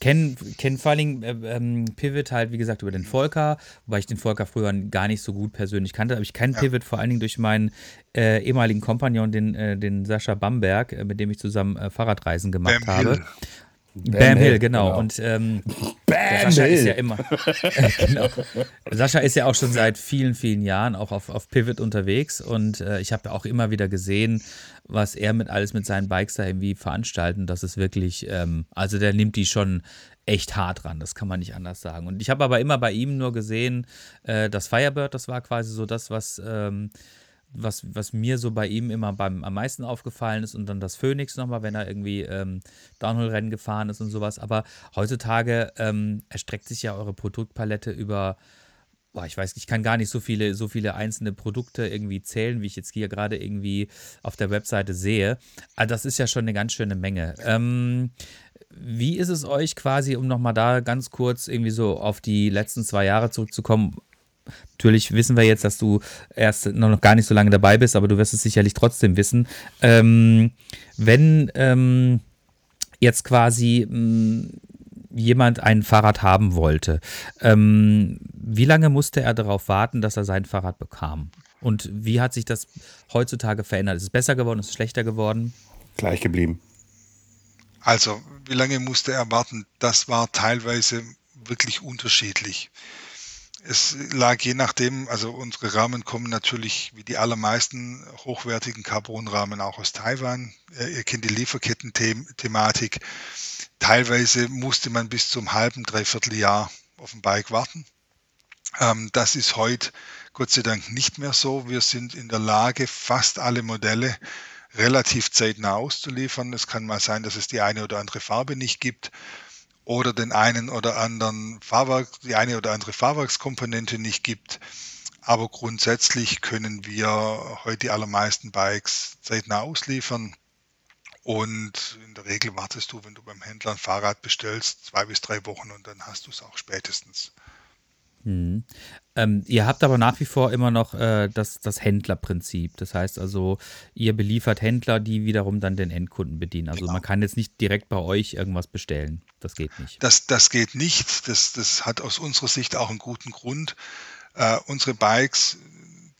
kenne kenn vor allen Dingen äh, ähm, Pivot halt, wie gesagt, über den Volker, wobei ich den Volker früher gar nicht so gut persönlich kannte, aber ich kenne Pivot vor allen Dingen durch meinen äh, ehemaligen Kompagnon, den, äh, den Sascha Bamberg, äh, mit dem ich zusammen äh, Fahrradreisen gemacht Bam habe. Hill. Bam, Bam Hill, Hill, genau. genau. Und ähm, Sascha ist Hill. ja immer. genau. Sascha ist ja auch schon seit vielen, vielen Jahren auch auf, auf Pivot unterwegs und äh, ich habe auch immer wieder gesehen, was er mit alles mit seinen Bikes da irgendwie veranstalten. Das ist wirklich, ähm, also der nimmt die schon echt hart ran, das kann man nicht anders sagen. Und ich habe aber immer bei ihm nur gesehen, äh, das Firebird, das war quasi so das, was. Ähm, was, was mir so bei ihm immer beim, am meisten aufgefallen ist und dann das Phoenix nochmal, wenn er irgendwie ähm, Downhill-Rennen gefahren ist und sowas. Aber heutzutage ähm, erstreckt sich ja eure Produktpalette über, boah, ich weiß, ich kann gar nicht so viele, so viele einzelne Produkte irgendwie zählen, wie ich jetzt hier gerade irgendwie auf der Webseite sehe. Aber das ist ja schon eine ganz schöne Menge. Ähm, wie ist es euch quasi, um nochmal da ganz kurz irgendwie so auf die letzten zwei Jahre zurückzukommen? Natürlich wissen wir jetzt, dass du erst noch gar nicht so lange dabei bist, aber du wirst es sicherlich trotzdem wissen. Ähm, wenn ähm, jetzt quasi mh, jemand ein Fahrrad haben wollte, ähm, wie lange musste er darauf warten, dass er sein Fahrrad bekam? Und wie hat sich das heutzutage verändert? Ist es besser geworden? Ist es schlechter geworden? Gleich geblieben. Also, wie lange musste er warten? Das war teilweise wirklich unterschiedlich. Es lag je nachdem, also unsere Rahmen kommen natürlich wie die allermeisten hochwertigen Carbonrahmen auch aus Taiwan. Äh, Ihr kennt die Lieferketten-Thematik. Teilweise musste man bis zum halben, dreiviertel Jahr auf ein Bike warten. Ähm, das ist heute Gott sei Dank nicht mehr so. Wir sind in der Lage, fast alle Modelle relativ zeitnah auszuliefern. Es kann mal sein, dass es die eine oder andere Farbe nicht gibt oder den einen oder anderen Fahrwerk, die eine oder andere Fahrwerkskomponente nicht gibt. Aber grundsätzlich können wir heute die allermeisten Bikes zeitnah ausliefern. Und in der Regel wartest du, wenn du beim Händler ein Fahrrad bestellst, zwei bis drei Wochen und dann hast du es auch spätestens. Mhm. Ähm, ihr habt aber nach wie vor immer noch äh, das, das Händlerprinzip. Das heißt also, ihr beliefert Händler, die wiederum dann den Endkunden bedienen. Also Genau. man kann jetzt nicht direkt bei euch irgendwas bestellen. Das geht nicht. Das, das geht nicht. Das, das hat aus unserer Sicht auch einen guten Grund. Äh, unsere Bikes,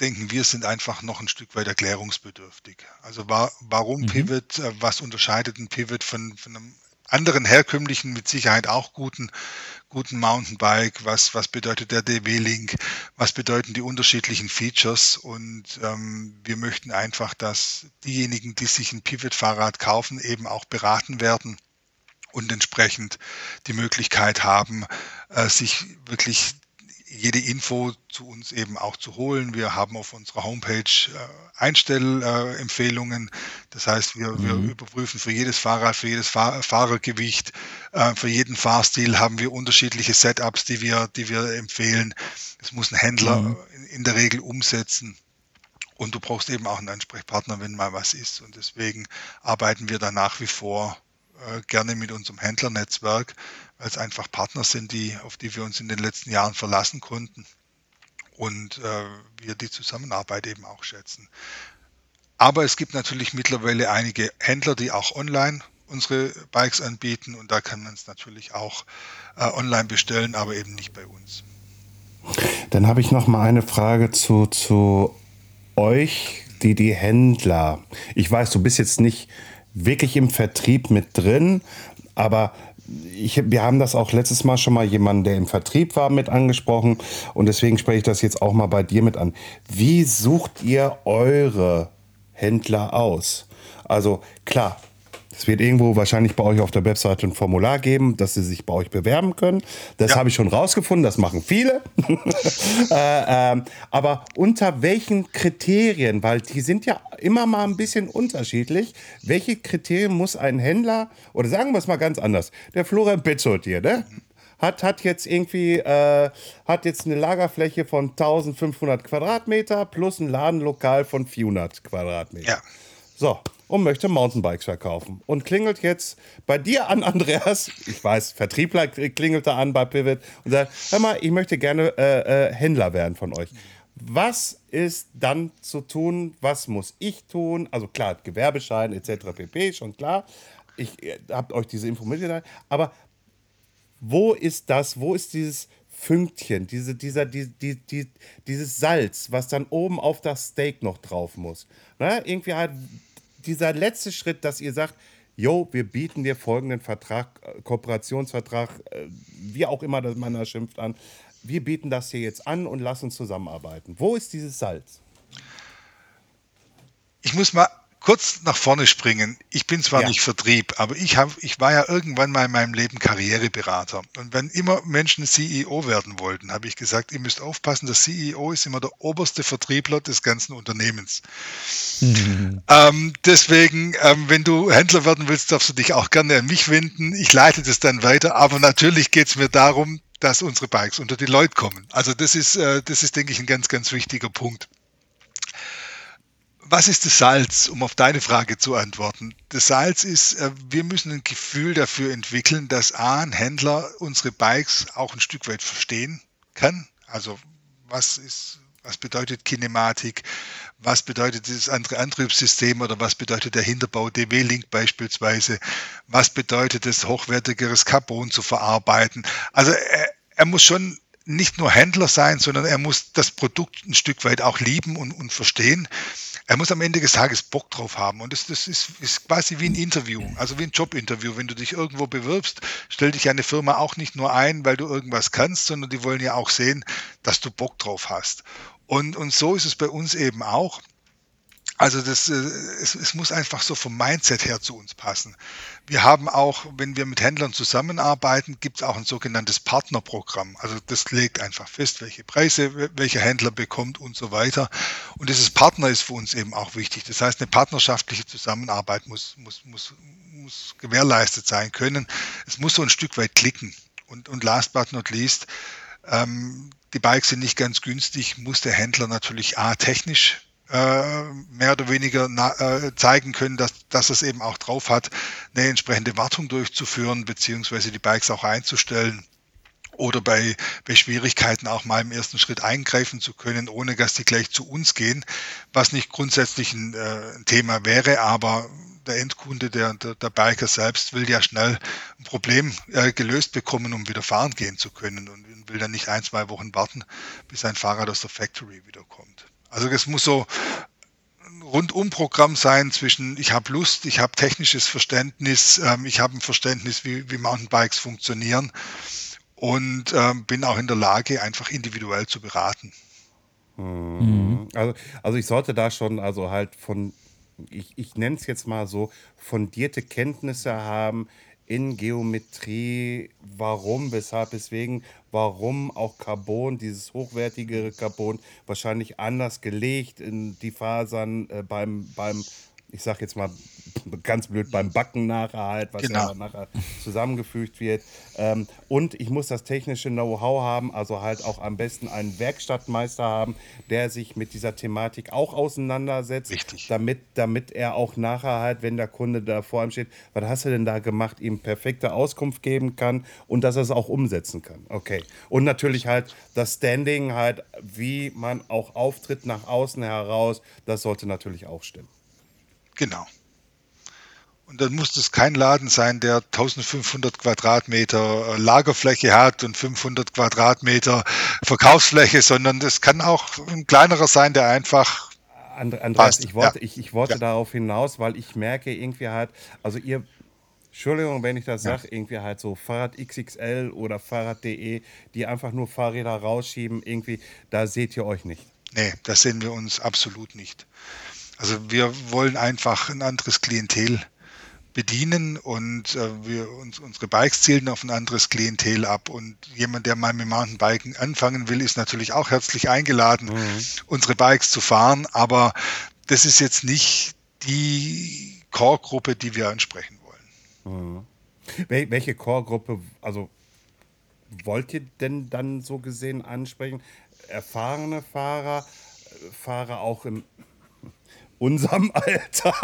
denken wir, sind einfach noch ein Stück weit erklärungsbedürftig. Also wa warum Pivot, äh, was unterscheidet ein Pivot von, von einem anderen herkömmlichen, mit Sicherheit auch guten, guten Mountainbike? Was, was bedeutet der DW-Link? Was bedeuten die unterschiedlichen Features? Und ähm, wir möchten einfach, dass diejenigen, die sich ein Pivot-Fahrrad kaufen, eben auch beraten werden und entsprechend die Möglichkeit haben, äh, sich wirklich jede Info zu uns eben auch zu holen. Wir haben auf unserer Homepage äh, Einstellempfehlungen. Das heißt, wir, wir überprüfen für jedes Fahrrad, für jedes Fahr Fahrergewicht, äh, für jeden Fahrstil haben wir unterschiedliche Setups, die wir, die wir empfehlen. Das muss ein Händler in, in der Regel umsetzen. Und du brauchst eben auch einen Ansprechpartner, wenn mal was ist. Und deswegen arbeiten wir da nach wie vor äh, gerne mit unserem Händlernetzwerk, weil es einfach Partner sind, die, auf die wir uns in den letzten Jahren verlassen konnten und äh, wir die Zusammenarbeit eben auch schätzen. Aber es gibt natürlich mittlerweile einige Händler, die auch online unsere Bikes anbieten und da kann man es natürlich auch äh, online bestellen, aber eben nicht bei uns. Dann habe ich noch mal eine Frage zu, zu euch, die die Händler. Ich weiß, du bist jetzt nicht wirklich im Vertrieb mit drin, aber ich, wir haben das auch letztes Mal schon mal jemanden, der im Vertrieb war, mit angesprochen und deswegen spreche ich das jetzt auch mal bei dir mit an. Wie sucht ihr eure Händler aus? Also klar, Es wird irgendwo wahrscheinlich bei euch auf der Webseite ein Formular geben, dass sie sich bei euch bewerben können. Das Ja. habe ich schon rausgefunden, das machen viele. äh, ähm, aber unter welchen Kriterien, weil die sind ja immer mal ein bisschen unterschiedlich, welche Kriterien muss ein Händler, oder sagen wir es mal ganz anders, der Florian Petzold hier, ne? Hat, hat jetzt irgendwie äh, hat jetzt eine Lagerfläche von 1500 Quadratmeter plus ein Ladenlokal von 400 Quadratmeter. Ja. So, und möchte Mountainbikes verkaufen. Und klingelt jetzt bei dir an, Andreas. Ich weiß, Vertriebler klingelt da an bei Pivot und sagt: Hör mal, ich möchte gerne äh, äh, Händler werden von euch. Was ist dann zu tun? Was muss ich tun? Also klar, Gewerbeschein etc. pp. Schon klar. Ich habe euch diese Info mitgeteilt. Aber wo ist das, wo ist dieses Fünkchen, diese, dieser, die, die, die, dieses Salz, was dann oben auf das Steak noch drauf muss? Ne? Irgendwie halt dieser letzte Schritt, dass ihr sagt, Jo, wir bieten dir folgenden Vertrag, äh, Kooperationsvertrag, äh, wie auch immer das man da schimpft an. Wir bieten das hier jetzt an und lass uns zusammenarbeiten. Wo ist dieses Salz? Ich muss mal kurz nach vorne springen. Ich bin zwar Ja. nicht Vertrieb, aber ich, hab, ich war ja irgendwann mal in meinem Leben Karriereberater. Und wenn immer Menschen CEO werden wollten, habe ich gesagt, ihr müsst aufpassen, der CEO ist immer der oberste Vertriebler des ganzen Unternehmens. Ähm, deswegen, ähm, wenn du Händler werden willst, darfst du dich auch gerne an mich wenden. Ich leite das dann weiter. Aber natürlich geht es mir darum, dass unsere Bikes unter die Leute kommen. Also das ist, äh, das ist, denke ich, ein ganz, ganz wichtiger Punkt. Was ist das Salz, um auf deine Frage zu antworten? Das Salz ist, äh, wir müssen ein Gefühl dafür entwickeln, dass A, ein Händler unsere Bikes auch ein Stück weit verstehen kann. Also was ist, was bedeutet Kinematik? Was bedeutet dieses andere Antriebssystem oder was bedeutet der Hinterbau DW-Link beispielsweise? Was bedeutet es, hochwertigeres Carbon zu verarbeiten? Also er, er muss schon nicht nur Händler sein, sondern er muss das Produkt ein Stück weit auch lieben und, und verstehen. Er muss am Ende des Tages Bock drauf haben. Und das, das ist, ist quasi wie ein Interview, also wie ein Jobinterview. Wenn du dich irgendwo bewirbst, stellt dich eine Firma auch nicht nur ein, weil du irgendwas kannst, sondern die wollen ja auch sehen, dass du Bock drauf hast. Und, und so ist es bei uns eben auch. Also das, äh, es, es muss einfach so vom Mindset her zu uns passen. Wir haben auch, wenn wir mit Händlern zusammenarbeiten, gibt es auch ein sogenanntes Partnerprogramm. Also das legt einfach fest, welche Preise wel- welcher Händler bekommt und so weiter. Und dieses Partner ist für uns eben auch wichtig. Das heißt, eine partnerschaftliche Zusammenarbeit muss, muss, muss, muss gewährleistet sein können. Es muss so ein Stück weit klicken. Und, und last but not least, ähm, die Bikes sind nicht ganz günstig, muss der Händler natürlich A technisch äh, mehr oder weniger na, äh, zeigen können, dass, dass es eben auch drauf hat, eine entsprechende Wartung durchzuführen, beziehungsweise die Bikes auch einzustellen oder bei, bei Schwierigkeiten auch mal im ersten Schritt eingreifen zu können, ohne dass die gleich zu uns gehen, was nicht grundsätzlich ein, äh, ein Thema wäre, aber der Endkunde, der, der, der Biker selbst will ja schnell ein Problem äh, gelöst bekommen, um wieder fahren gehen zu können und will dann nicht ein, zwei Wochen warten, bis ein Fahrrad aus der Factory wiederkommt. Also es muss so ein Rundumprogramm sein zwischen ich habe Lust, ich habe technisches Verständnis, ähm, ich habe ein Verständnis, wie, wie Mountainbikes funktionieren und ähm, bin auch in der Lage, einfach individuell zu beraten. Also, also ich sollte da schon, also halt von, ich, ich nenne es jetzt mal so, fundierte Kenntnisse haben in Geometrie, warum, weshalb, weswegen, warum auch Carbon, dieses hochwertigere Carbon, wahrscheinlich anders gelegt in die Fasern äh, beim, beim, ich sag jetzt mal ganz blöd, beim Backen nachher halt, was Genau. ja nachher zusammengefügt wird. Ähm, und ich muss das technische Know-how haben, also halt auch am besten einen Werkstattmeister haben, der sich mit dieser Thematik auch auseinandersetzt, Richtig. damit, damit er auch nachher halt, wenn der Kunde da vor ihm steht, was hast du denn da gemacht, ihm perfekte Auskunft geben kann und dass er es auch umsetzen kann. Okay. Und natürlich halt das Standing halt, wie man auch auftritt nach außen heraus, das sollte natürlich auch stimmen. Genau. Und dann muss es kein Laden sein, der 1500 Quadratmeter äh, Lagerfläche hat und 500 Quadratmeter Verkaufsfläche, sondern das kann auch ein kleinerer sein, der einfach And, Andreas, Passt, ich wollte, ja. ich, ich wollte Ja. darauf hinaus, weil ich merke irgendwie halt, also ihr, Entschuldigung, wenn ich das sage, irgendwie halt so Fahrrad XXL oder Fahrrad.de, die einfach nur Fahrräder rausschieben, irgendwie, da seht ihr euch nicht. Nee, das sehen wir uns absolut nicht. Also wir wollen einfach ein anderes Klientel bedienen und äh, wir uns unsere Bikes zielen auf ein anderes Klientel ab und jemand, der mal mit Mountainbiken anfangen will, ist natürlich auch herzlich eingeladen, mhm. unsere Bikes zu fahren, aber das ist jetzt nicht die Core-Gruppe, die wir ansprechen wollen. Mhm. Welche Core-Gruppe, also wollt ihr denn dann so gesehen ansprechen? Erfahrene Fahrer, Fahrer auch im unserem Alter.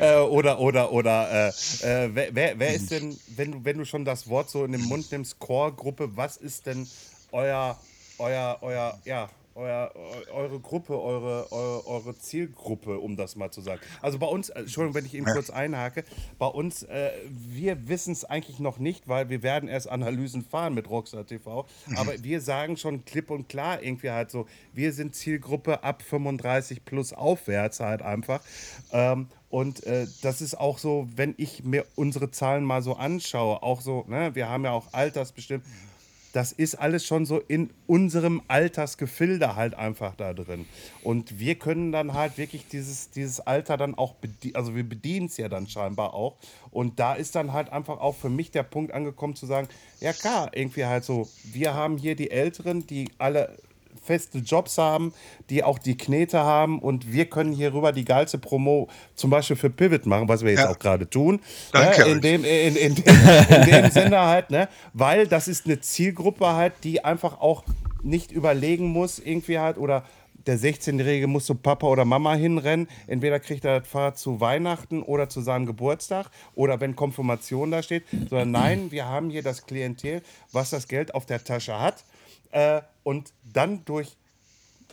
Äh, oder oder oder äh, äh, wer, wer ist denn, wenn du wenn du schon das Wort so in den Mund nimmst, Core-Gruppe, was ist denn euer euer euer ja euer, eure Gruppe, eure, eure, eure, Zielgruppe, um das mal zu sagen. Also bei uns, äh, Entschuldigung, wenn ich eben kurz einhake, bei uns, äh, wir wissen es eigentlich noch nicht, weil wir werden erst Analysen fahren mit Rockstar TV, mhm. aber wir sagen schon klipp und klar irgendwie halt so, wir sind Zielgruppe ab 35 plus aufwärts halt einfach. Ähm, und äh, das ist auch so, wenn ich mir unsere Zahlen mal so anschaue, auch so, ne, wir haben ja auch altersbestimmt. Das ist alles schon so in unserem Altersgefilde halt einfach da drin. Und wir können dann halt wirklich dieses, dieses Alter dann auch also wir bedienen es ja dann scheinbar auch. Und da ist dann halt einfach auch für mich der Punkt angekommen zu sagen, ja klar, irgendwie halt so, wir haben hier die Älteren, die alle feste Jobs haben, die auch die Knete haben und wir können hier rüber die geilste Promo zum Beispiel für Pivot machen, was wir jetzt ja. auch gerade tun. Danke. Ne? In, dem, in, in, dem, in dem Sinne halt, ne? weil das ist eine Zielgruppe halt, die einfach auch nicht überlegen muss, irgendwie halt oder der 16-Jährige muss zu Papa oder Mama hinrennen. Entweder kriegt er das Fahrrad zu Weihnachten oder zu seinem Geburtstag oder wenn Konfirmation da steht, sondern nein, wir haben hier das Klientel, was das Geld auf der Tasche hat äh, und dann durch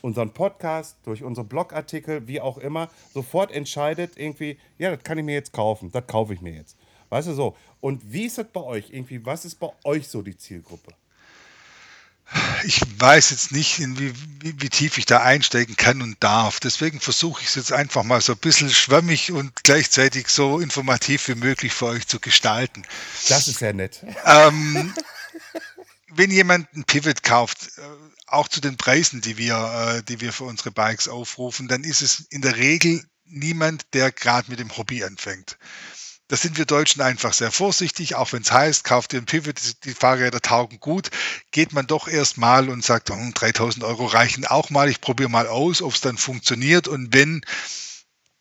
unseren Podcast, durch unsere Blogartikel, wie auch immer, sofort entscheidet irgendwie, ja, das kann ich mir jetzt kaufen, das kaufe ich mir jetzt. Weißt du so? Und wie ist das bei euch? Irgendwie, was ist bei euch so die Zielgruppe? Ich weiß jetzt nicht, wie, wie, wie, tief ich da einsteigen kann und darf. Deswegen versuche ich es jetzt einfach mal so ein bisschen schwammig und gleichzeitig so informativ wie möglich für euch zu gestalten. Das ist ja nett. Ähm, wenn jemand ein Pivot kauft, äh, auch zu den Preisen, die wir, äh, die wir für unsere Bikes aufrufen, dann ist es in der Regel niemand, der gerade mit dem Hobby anfängt. Da sind wir Deutschen einfach sehr vorsichtig, auch wenn es heißt, kauft ihr ein Pivot, die Fahrräder taugen gut, geht man doch erst mal und sagt, oh, 3000 Euro reichen auch mal, ich probiere mal aus, ob es dann funktioniert und wenn,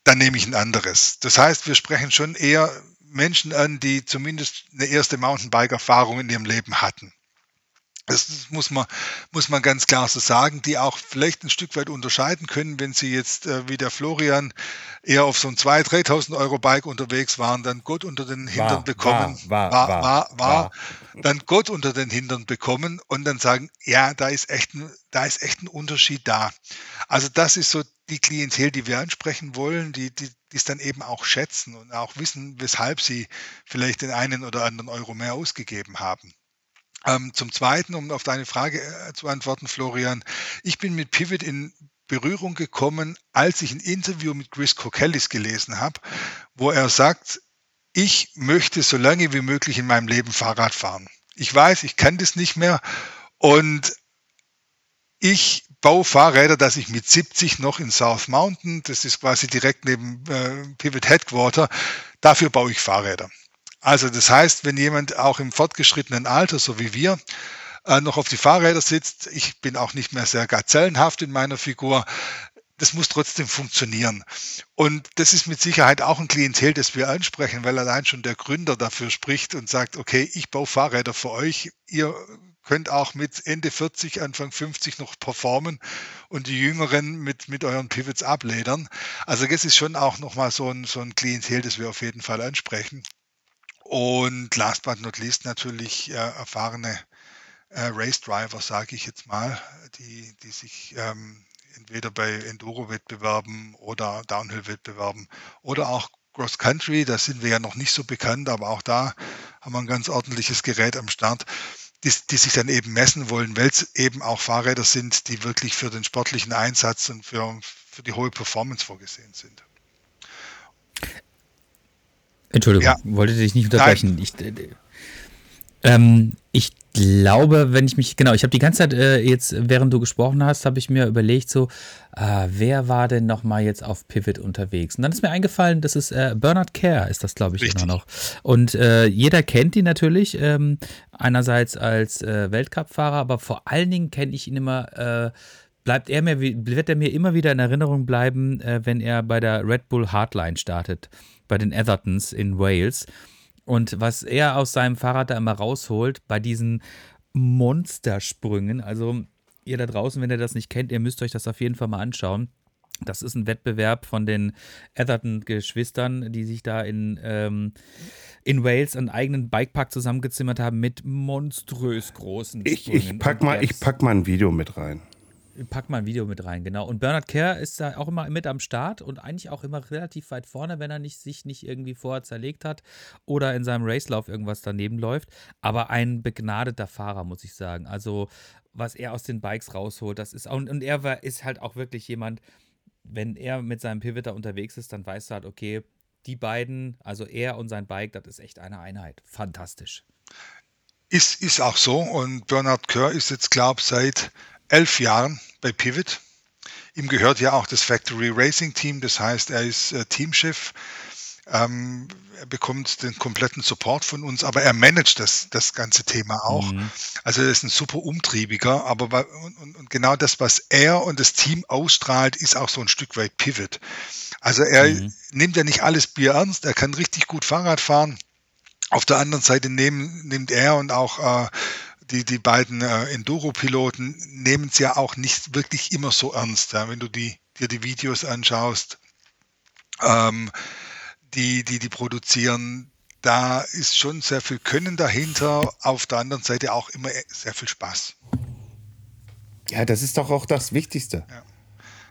dann nehme ich ein anderes. Das heißt, wir sprechen schon eher Menschen an, die zumindest eine erste Mountainbike-Erfahrung in ihrem Leben hatten. Das muss man, muss man ganz klar so sagen, die auch vielleicht ein Stück weit unterscheiden können, wenn sie jetzt äh, wie der Florian eher auf so ein 2.000, 3.000 Euro Bike unterwegs waren, dann Gott unter den Hintern war, bekommen, war, war, war, war, war, dann Gott unter den Hintern bekommen und dann sagen, ja, da ist echt ein, da ist echt ein Unterschied da. Also das ist so die Klientel, die wir ansprechen wollen, die, die, die es dann eben auch schätzen und auch wissen, weshalb sie vielleicht den einen oder anderen Euro mehr ausgegeben haben. Ähm, zum Zweiten, um auf deine Frage äh, zu antworten, Florian, ich bin mit Pivot in Berührung gekommen, als ich ein Interview mit Chris Kokellis gelesen habe, wo er sagt, ich möchte so lange wie möglich in meinem Leben Fahrrad fahren. Ich weiß, ich kann das nicht mehr und ich baue Fahrräder, dass ich mit 70 noch in South Mountain, das ist quasi direkt neben äh, Pivot Headquarter, dafür baue ich Fahrräder. Also das heißt, wenn jemand auch im fortgeschrittenen Alter, so wie wir, äh, noch auf die Fahrräder sitzt, ich bin auch nicht mehr sehr gazellenhaft in meiner Figur, das muss trotzdem funktionieren. Und das ist mit Sicherheit auch ein Klientel, das wir ansprechen, weil allein schon der Gründer dafür spricht und sagt, okay, ich baue Fahrräder für euch, ihr könnt auch mit Ende 40, Anfang 50 noch performen und die Jüngeren mit, mit euren Pivots abledern. Also das ist schon auch nochmal so ein, so ein Klientel, das wir auf jeden Fall ansprechen. Und last but not least natürlich äh, erfahrene äh, Race Driver, sage ich jetzt mal, die, die sich ähm, entweder bei Enduro-Wettbewerben oder Downhill-Wettbewerben oder auch Cross Country, da sind wir ja noch nicht so bekannt, aber auch da haben wir ein ganz ordentliches Gerät am Start, die, die sich dann eben messen wollen, weil es eben auch Fahrräder sind, die wirklich für den sportlichen Einsatz und für, für die hohe Performance vorgesehen sind. Entschuldigung, ja. wollte dich nicht unterbrechen. Ich, äh, Ähm, ich glaube, wenn ich mich, genau, ich habe die ganze Zeit äh, jetzt, während du gesprochen hast, habe ich mir überlegt, so, äh, wer war denn nochmal jetzt auf Pivot unterwegs? Und dann ist mir eingefallen, das ist äh, Bernard Kerr, ist das, glaube ich, Richtig. immer noch. Und äh, jeder kennt ihn natürlich, ähm, einerseits als äh, Weltcup-Fahrer, aber vor allen Dingen kenne ich ihn immer, äh, bleibt er mir, wird er mir immer wieder in Erinnerung bleiben, äh, wenn er bei der Red Bull Hardline startet, bei den Athertons in Wales. Und was er aus seinem Fahrrad da immer rausholt, bei diesen Monstersprüngen, also ihr da draußen, wenn ihr das nicht kennt, ihr müsst euch das auf jeden Fall mal anschauen. Das ist ein Wettbewerb von den Atherton-Geschwistern, die sich da in, ähm, in Wales einen eigenen Bikepark zusammengezimmert haben mit monströs großen Ich, ich, Sprüngen. pack mal, ich pack mal ein Video mit rein. Pack mal ein Video mit rein, genau. Und Bernard Kerr ist da auch immer mit am Start und eigentlich auch immer relativ weit vorne, wenn er nicht, sich nicht irgendwie vorher zerlegt hat oder in seinem Racelauf irgendwas daneben läuft. Aber ein begnadeter Fahrer, muss ich sagen. Also, was er aus den Bikes rausholt, das ist. Und, und er war, ist halt auch wirklich jemand, wenn er mit seinem Pivoter unterwegs ist, dann weißt du halt, okay, die beiden, also er und sein Bike, das ist echt eine Einheit. Fantastisch. Ist, ist auch so. Und Bernard Kerr ist jetzt, glaube ich, seit elf Jahren bei Pivot. Ihm gehört ja auch das Factory Racing Team. Das heißt, er ist äh, Teamchef. Ähm, er bekommt den kompletten Support von uns, aber er managt das, das ganze Thema auch. Also er ist ein super Umtriebiger, aber und, und, genau das, was er und das Team ausstrahlt, ist auch so ein Stück weit Pivot. Also er nimmt ja nicht alles Bier ernst, er kann richtig gut Fahrrad fahren. Auf der anderen Seite nehmen, nimmt er und auch äh, die, die beiden äh, Enduro-Piloten nehmen es ja auch nicht wirklich immer so ernst. Ja? Wenn du die, dir die Videos anschaust, ähm, die, die die produzieren, da ist schon sehr viel Können dahinter. Auf der anderen Seite auch immer sehr viel Spaß. Ja, das ist doch auch das Wichtigste. Ja.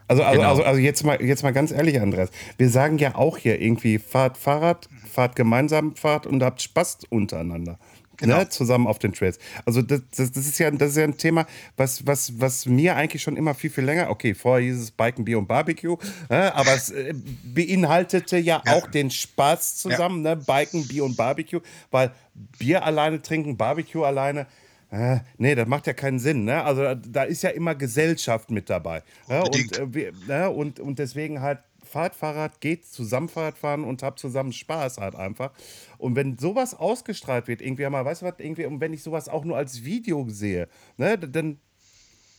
Also, also, Genau. also, also jetzt, mal, jetzt mal ganz ehrlich, Andreas. Wir sagen ja auch hier irgendwie, fahrt Fahrrad, fahrt gemeinsam Fahrt und habt Spaß untereinander. Genau. Ne, zusammen auf den Trails. Also das, das, das, ist ja, das ist ja ein Thema, was, was, was mir eigentlich schon immer viel, viel länger, okay, vorher hieß es Biken, Bier und Barbecue, ne, aber es äh, beinhaltete ja, auch den Spaß zusammen, ne, Biken, Bier und Barbecue, weil Bier alleine trinken, Barbecue alleine, äh, nee, das macht ja keinen Sinn. Ne? Also da, da ist ja immer Gesellschaft mit dabei. Ne? Und, äh, wir, ne? und, und deswegen halt fahrt Fahrrad, geht zusammen Fahrrad fahren und habt zusammen Spaß halt einfach. Und wenn sowas ausgestrahlt wird, irgendwie mal, weißt du was, irgendwie, und wenn ich sowas auch nur als Video sehe, ne, dann,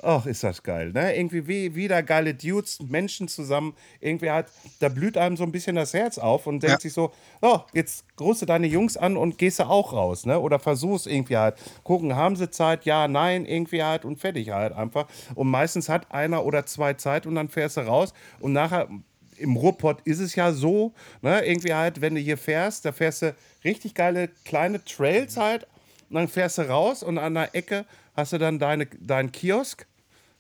ach, ist das geil, ne? Irgendwie wie, wieder geile Dudes, Menschen zusammen, irgendwie halt, da blüht einem so ein bisschen das Herz auf und denkt Ja. sich so, oh, jetzt du deine Jungs an und gehst du auch raus, ne? Oder versuchst irgendwie halt, gucken, haben sie Zeit, ja, nein, irgendwie halt und fertig halt einfach. Und meistens hat einer oder zwei Zeit und dann fährst du raus und nachher im Ruhrpott ist es ja so, ne, irgendwie halt, wenn du hier fährst, da fährst du richtig geile kleine Trails halt und dann fährst du raus und an der Ecke hast du dann deine, deinen Kiosk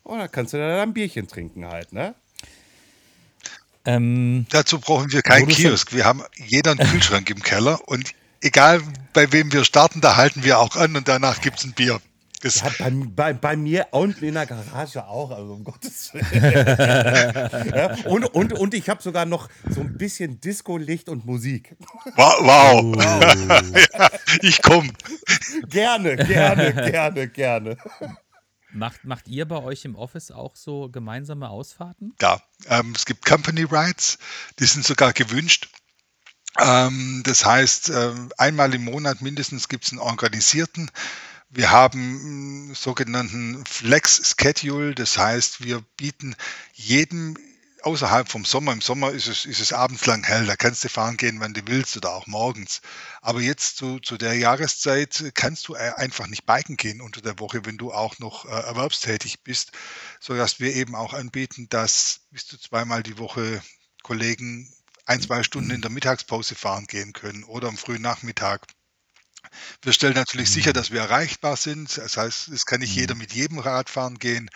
und dann kannst du da ein Bierchen trinken halt, ne? Ähm, Dazu brauchen wir keinen Kiosk. Wir haben jeder einen Kühlschrank im Keller und egal bei wem wir starten, da halten wir auch an und danach gibt es ein Bier. Ja, bei, bei, bei mir unten in der Garage auch, also um Gottes Willen. ja, und, und, und ich habe sogar noch so ein bisschen Disco-Licht und Musik. wow, wow. ja, ich komme. Gerne, gerne, gerne, gerne. macht, macht ihr bei euch im Office auch so gemeinsame Ausfahrten? Ja, ähm, es gibt Company Rides, die sind sogar gewünscht. Ähm, das heißt, ähm, einmal im Monat mindestens gibt es einen organisierten. Wir haben einen sogenannten Flex Schedule, das heißt, wir bieten jedem außerhalb vom Sommer, im Sommer ist es, ist es abends lang hell, da kannst du fahren gehen, wann du willst oder auch morgens. Aber jetzt zu, zu der Jahreszeit kannst du äh, einfach nicht biken gehen unter der Woche, wenn du auch noch äh, erwerbstätig bist, sodass wir eben auch anbieten, dass bis zu zweimal die Woche Kollegen ein, zwei Stunden in der Mittagspause fahren gehen können oder am frühen Nachmittag. Wir stellen natürlich sicher, dass wir erreichbar sind. Das heißt, es kann nicht jeder mit jedem Rad fahren gehen.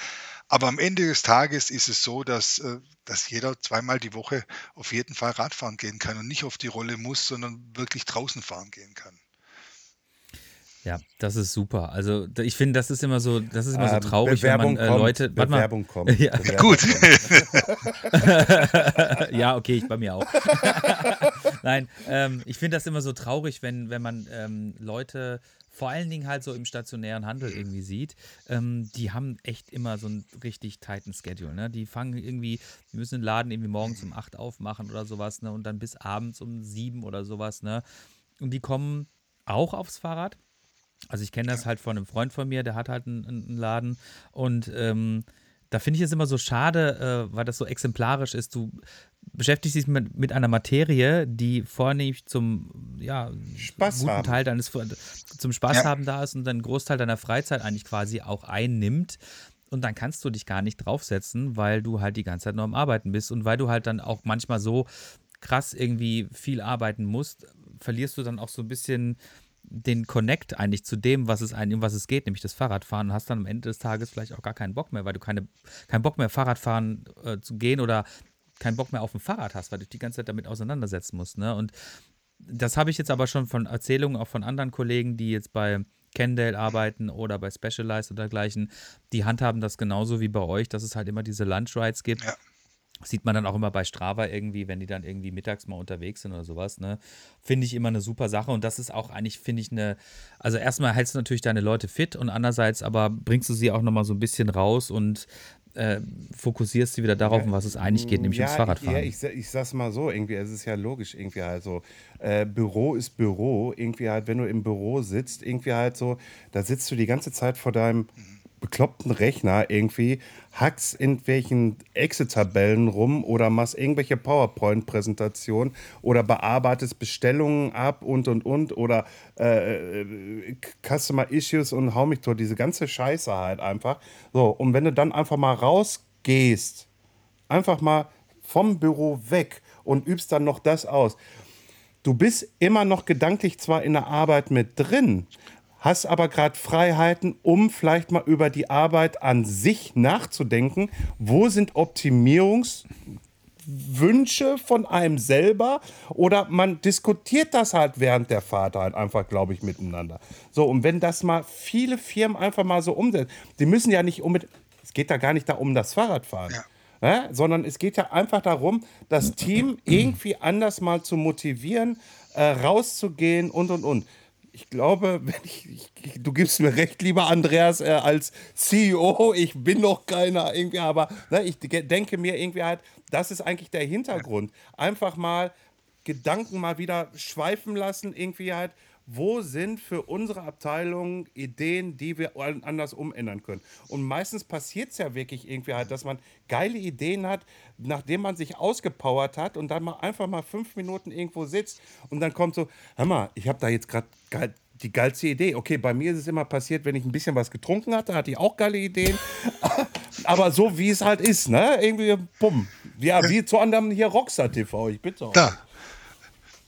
Aber am Ende des Tages ist es so, dass, äh, dass jeder zweimal die Woche auf jeden Fall Radfahren gehen kann und nicht auf die Rolle muss, sondern wirklich draußen fahren gehen kann. Ja, das ist super. Also ich finde, das ist immer so, das ist immer so Ähm, traurig, Bewerbung wenn man äh, kommt, Leute. Warte mal. Bewerbung kommt. Ja. Bewerbung Gut. kommt. ja, okay, ich bei mir auch. Nein, ähm, ich finde das immer so traurig, wenn, wenn man ähm, Leute vor allen Dingen halt so im stationären Handel irgendwie sieht, ähm, die haben echt immer so einen richtig tighten Schedule. Ne? Die fangen irgendwie, die müssen den Laden irgendwie morgens um 8 aufmachen oder sowas, ne? Und dann bis abends um 7 oder sowas, ne? Und die kommen auch aufs Fahrrad. Also ich kenne das halt von einem Freund von mir, der hat halt einen, einen Laden und ähm, da finde ich es immer so schade, äh, weil das so exemplarisch ist. Du beschäftigst dich mit, mit einer Materie, die vornehmlich zum ja, Spaß guten haben. Teil deines zum Spaß Ja. haben da ist und einen Großteil deiner Freizeit eigentlich quasi auch einnimmt. Und dann kannst du dich gar nicht draufsetzen, weil du halt die ganze Zeit nur am Arbeiten bist und weil du halt dann auch manchmal so krass irgendwie viel arbeiten musst, verlierst du dann auch so ein bisschen den Connect eigentlich zu dem, was es um was es geht, nämlich das Fahrradfahren und hast dann am Ende des Tages vielleicht auch gar keinen Bock mehr, weil du keine, keinen Bock mehr Fahrradfahren äh, zu gehen oder keinen Bock mehr auf dem Fahrrad hast, weil du dich die ganze Zeit damit auseinandersetzen musst. Ne? Und das habe ich jetzt aber schon von Erzählungen auch von anderen Kollegen, die jetzt bei Kendale arbeiten oder bei Specialized oder dergleichen, die handhaben das genauso wie bei euch, dass es halt immer diese Lunch Rides gibt. Ja. Sieht man dann auch immer bei Strava irgendwie, wenn die dann irgendwie mittags mal unterwegs sind oder sowas, ne? Finde ich immer eine super Sache und das ist auch eigentlich, finde ich, eine, also erstmal hältst du natürlich deine Leute fit und andererseits aber bringst du sie auch nochmal so ein bisschen raus und äh, fokussierst sie wieder darauf, um was es eigentlich geht, nämlich ums Fahrradfahren. Ja, ich, ich sag's mal so, irgendwie, es ist ja logisch, irgendwie halt so, äh, Büro ist Büro, irgendwie halt, wenn du im Büro sitzt, irgendwie halt so, da sitzt du die ganze Zeit vor deinem bekloppten Rechner irgendwie, hackst in welchen Excel-Tabellen rum oder machst irgendwelche PowerPoint-Präsentationen oder bearbeitest Bestellungen ab und und und oder äh, äh, Customer Issues und hau mich tot, diese ganze Scheiße halt einfach. So, und wenn du dann einfach mal rausgehst, einfach mal vom Büro weg und übst dann noch das aus. Du bist immer noch gedanklich zwar in der Arbeit mit drin, hast aber gerade Freiheiten, um vielleicht mal über die Arbeit an sich nachzudenken. Wo sind Optimierungswünsche von einem selber? Oder man diskutiert das halt während der Fahrt halt einfach, glaube ich, miteinander. So, und wenn das mal viele Firmen einfach mal so umsetzen, die müssen ja nicht unbedingt, es geht da gar nicht da um das Fahrradfahren. Ja. Ja, sondern es geht ja einfach darum, das Team irgendwie anders mal zu motivieren, äh, rauszugehen und und und. Ich glaube, ich, ich, du gibst mir recht, lieber Andreas, äh, als CEO, ich bin noch keiner irgendwie, aber ne, ich de- denke mir irgendwie halt, das ist eigentlich der Hintergrund. Einfach mal Gedanken mal wieder schweifen lassen, irgendwie halt, wo sind für unsere Abteilung Ideen, die wir an- anders umändern können. Und meistens passiert es ja wirklich irgendwie halt, dass man geile Ideen hat, nachdem man sich ausgepowert hat und dann mal einfach mal fünf Minuten irgendwo sitzt und dann kommt so, hör mal, ich habe da jetzt gerade geil, die geilste Idee. Okay, bei mir ist es immer passiert, wenn ich ein bisschen was getrunken hatte, hatte ich auch geile Ideen. Aber so wie es halt ist, ne? Irgendwie, bumm. Ja, wie zu anderem hier Rockstar TV, ich bitte. auch. Da.